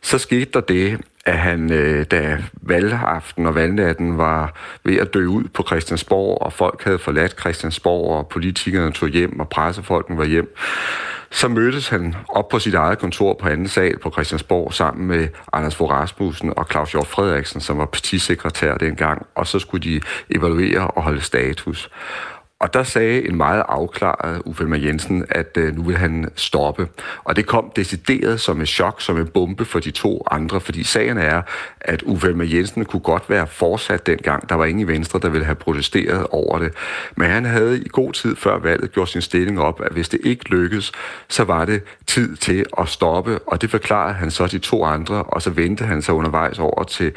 Så skete der det, at han, øh, da valgaften og valgnatten var ved at dø ud på Christiansborg, og folk havde forladt Christiansborg, og politikerne tog hjem, og pressefolken var hjem, så mødtes han op på sit eget kontor på anden sal på Christiansborg sammen med Anders Fogh Rasmussen og Claus Hjort Frederiksen, som var partisekretær dengang, og så skulle de evaluere og holde status. Og der sagde en meget afklaret Uffe Elmer Jensen, at øh, nu vil han stoppe. Og det kom decideret som et chok, som en bombe for de to andre, fordi sagen er, at Uffe Elmer Jensen kunne godt være fortsat dengang. Der var ingen i Venstre, der ville have protesteret over det. Men han havde i god tid før valget gjort sin stilling op, at hvis det ikke lykkedes, så var det tid til at stoppe. Og det forklarede han så de to andre, og så vendte han sig undervejs over, til,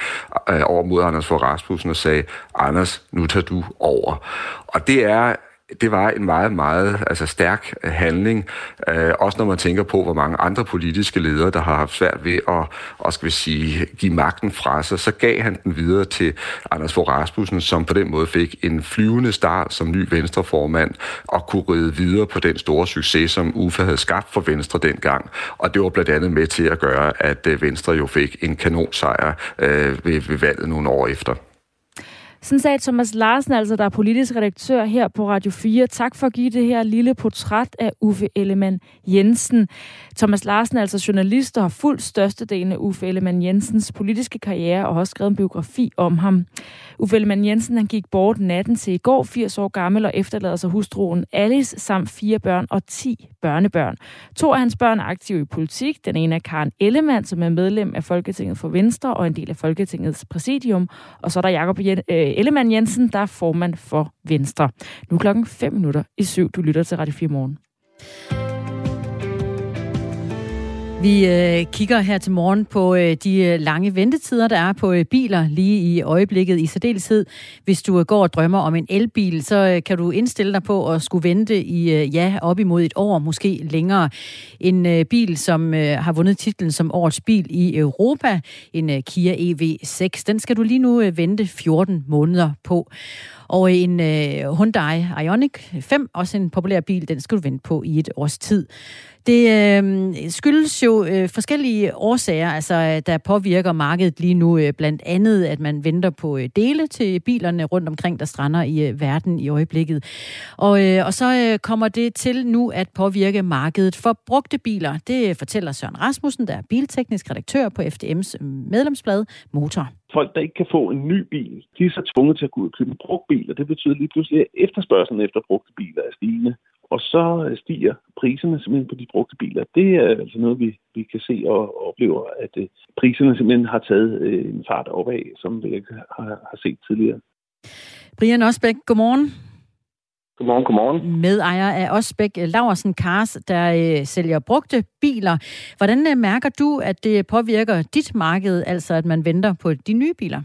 øh, over mod Anders for Rasmussen og sagde, Anders, nu tager du over. Og det er det var en meget, meget altså stærk øh, handling. Øh, også når man tænker på, hvor mange andre politiske ledere, der har haft svært ved at og skal vi sige, give magten fra sig, så gav han den videre til Anders Fogh Rasmussen, som på den måde fik en flyvende start som ny venstreformand og kunne ride videre på den store succes, som UFA havde skabt for Venstre dengang. Og det var blandt andet med til at gøre, at øh, Venstre jo fik en kanonsejr øh, ved, ved valget nogle år efter. Sådan sagde Thomas Larsen, altså der er politisk redaktør her på Radio 4. Tak for at give det her lille portræt af Uffe Ellemann Jensen. Thomas Larsen er altså journalist og har fuldt størstedelen af Uffe Ellemann Jensens politiske karriere og har også skrevet en biografi om ham. Uffe Ellemann Jensen han gik bort natten til i går, 80 år gammel, og efterlader sig hustruen Alice samt fire børn og 10 børnebørn. To af hans børn er aktive i politik. Den ene er Karen Ellemann, som er medlem af Folketinget for Venstre og en del af Folketingets præsidium. Og så er der Jakob øh, Ellemann Jensen, der er formand for Venstre. Nu klokken 5 minutter i syv. Du lytter til Radio 4 Morgen. Vi øh, kigger her til morgen på øh, de øh, lange ventetider, der er på øh, biler lige i øjeblikket. I særdeleshed, hvis du øh, går og drømmer om en elbil, så øh, kan du indstille dig på at skulle vente i øh, ja op imod et år, måske længere. En øh, bil, som øh, har vundet titlen som årets bil i Europa, en øh, Kia EV6, den skal du lige nu øh, vente 14 måneder på. Og øh, en øh, Hyundai Ioniq 5, også en populær bil, den skal du vente på i et års tid. Det øh, skyldes jo øh, forskellige årsager, altså øh, der påvirker markedet lige nu. Øh, blandt andet, at man venter på øh, dele til bilerne rundt omkring, der strander i øh, verden i øjeblikket. Og, øh, og så øh, kommer det til nu at påvirke markedet for brugte biler. Det øh, fortæller Søren Rasmussen, der er bilteknisk redaktør på FDM's øh, medlemsblad Motor folk, der ikke kan få en ny bil, de er så tvunget til at gå ud og købe en brugt bil, og det betyder lige pludselig, at efterspørgselen efter brugte biler er stigende. Og så stiger priserne simpelthen på de brugte biler. Det er altså noget, vi, vi kan se og oplever, at øh, priserne simpelthen har taget øh, en fart opad, som vi ikke har, har set tidligere. Brian Osbæk, godmorgen. Godmorgen, godmorgen. Medejer af Osbæk Laversen Cars, der øh, sælger brugte biler. Hvordan øh, mærker du, at det påvirker dit marked, altså at man venter på de nye biler?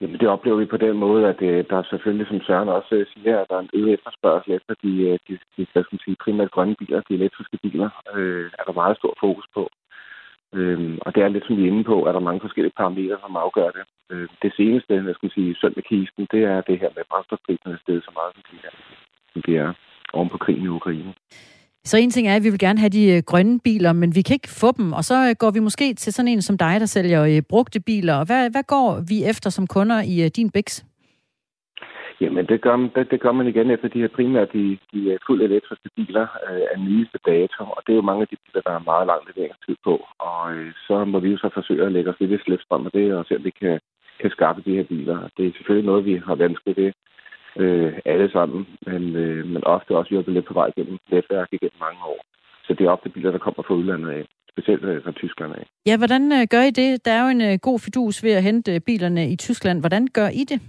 Jamen, det oplever vi på den måde, at øh, der er selvfølgelig, som Søren også øh, siger, at der er en øget efterspørgsel efter de, øh, de, de hvad skal man sige, primært grønne biler, de elektriske biler, øh, er der meget stor fokus på. Øhm, og det er lidt som vi er inde på, at der er mange forskellige parametre, som afgør det. Øh, det seneste, jeg skal sige, søndag kisten, det er det her med brændstofpriserne stedet så meget, som de er, som de er oven på krigen i Ukraine. Så en ting er, at vi vil gerne have de øh, grønne biler, men vi kan ikke få dem. Og så øh, går vi måske til sådan en som dig, der sælger øh, brugte biler. Hvad, hvad går vi efter som kunder i din Bix? Jamen, det gør, det, det gør man igen efter de her primært de, de fuldt elektriske biler øh, af nyeste dato, og det er jo mange af de biler, der er meget lang leveringstid på. Og øh, så må vi jo så forsøge at lægge os lidt i slæbstrøm af det, og se, om vi kan, kan skaffe de her biler. Det er selvfølgelig noget, vi har vanskeligt ved øh, alle sammen, men, øh, men ofte også hjulpet lidt på vej gennem netværk igennem mange år. Så det er ofte biler, der kommer fra udlandet af, specielt øh, fra Tyskland af. Ja, hvordan øh, gør I det? Der er jo en øh, god fidus ved at hente bilerne i Tyskland. Hvordan gør I det?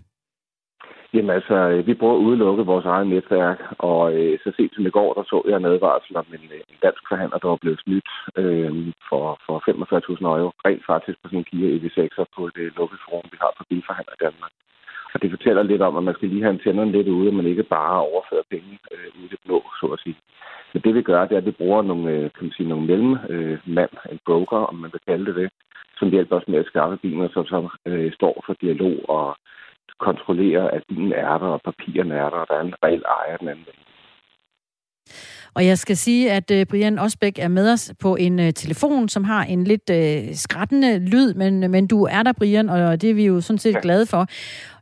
Jamen altså, vi bruger udelukket vores eget netværk, og øh, så sent som i går, der så jeg en advarsel om en, en dansk forhandler, der var blevet snydt øh, for, for 45.000 euro, rent faktisk på sin Kia EV6'er på det lukkede forum, vi har på bilforhandler i Danmark. Og det fortæller lidt om, at man skal lige have antennerne lidt ude, og man ikke bare overfører penge øh, ud i det blå, så at sige. Men det vi gør, det er, at vi bruger nogle, øh, kan man sige, nogle mellemmand, øh, en broker, om man vil kalde det det, som hjælper os med at skaffe bilen, som så øh, står for dialog og kontrollerer, at bilen er der, og papirerne er der, og der er en reel ejer den anden og jeg skal sige, at uh, Brian Osbæk er med os på en uh, telefon, som har en lidt uh, skrættende lyd, men, men du er der, Brian, og det er vi jo sådan set glade for.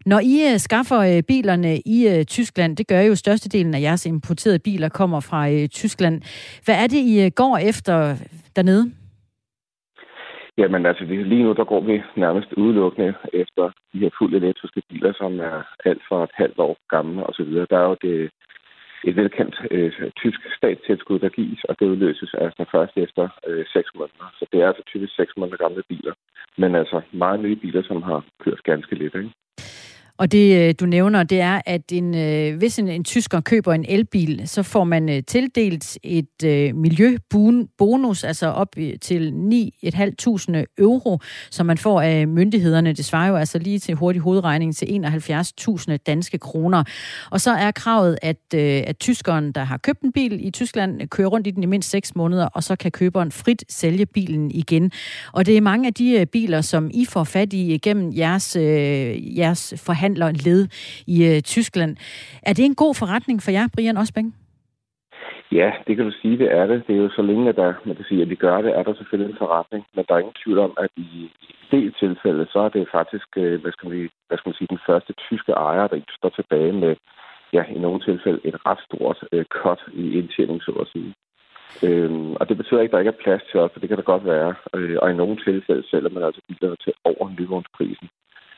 Når I uh, skaffer uh, bilerne i uh, Tyskland, det gør jo størstedelen af jeres importerede biler kommer fra uh, Tyskland. Hvad er det, I uh, går efter dernede? Jamen altså, lige nu der går vi nærmest udelukkende efter de her fuldt elektriske biler, som er alt for et halvt år gamle osv. Der er jo det, et velkendt øh, tysk statstilskud, der gives, og det udløses altså først efter øh, 6 måneder. Så det er altså typisk 6 måneder gamle biler. Men altså meget nye biler, som har kørt ganske lidt. Ikke? Og det, øh, du nævner, det er, at en, øh, hvis en, en tysker køber en elbil, så får man øh, tildelt et øh, miljøbonus, altså op til 9.500 euro, som man får af myndighederne. Det svarer jo altså lige til hurtig hovedregning til 71.000 danske kroner. Og så er kravet, at, øh, at tyskeren, der har købt en bil i Tyskland, kører rundt i den i mindst 6 måneder, og så kan køberen frit sælge bilen igen. Og det er mange af de biler, som I får fat i gennem jeres, øh, jeres forhandlerled i øh, Tyskland. Er det en god forretning for jer, Brian Osbæk? Ja, det kan du sige, det er det. Det er jo så længe, at der, man kan sige, at vi gør det, er der selvfølgelig en forretning. Men der er ingen tvivl om, at i, i det tilfælde, så er det faktisk, øh, hvad skal, man, hvad skal man sige, den første tyske ejer, der står tilbage med, ja, i nogle tilfælde et ret stort øh, cut i indtjening, så at sige. Øhm, og det betyder ikke, at der ikke er plads til os, for det kan der godt være. Øh, og i nogle tilfælde sælger man altså bilerne til over nyvognsprisen.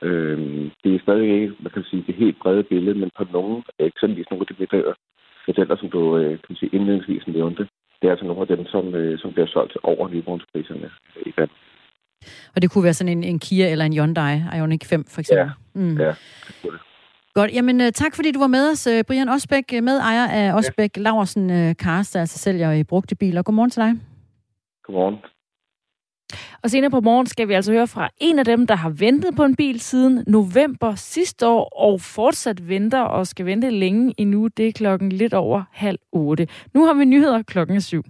Øhm, det er stadig ikke, man kan sige, det helt brede billede, men på nogle, eksempelvis nogle af de modeller, modeller som du øh, kan sige, indledningsvis nævnte, det er altså nogle af dem, som, øh, som bliver solgt over nyvognspriserne i Danmark. Og det kunne være sådan en, en Kia eller en Hyundai Ioniq 5 for eksempel? Ja, mm. ja det kunne det. Godt, jamen øh, tak fordi du var med os, øh, Brian Osbæk, øh, medejer af Osbæk ja. Laversen der altså sælger i brugte biler. Godmorgen til dig. Godmorgen. Og senere på morgen skal vi altså høre fra en af dem, der har ventet på en bil siden november sidste år, og fortsat venter og skal vente længe endnu. Det er klokken lidt over halv otte. Nu har vi nyheder klokken syv.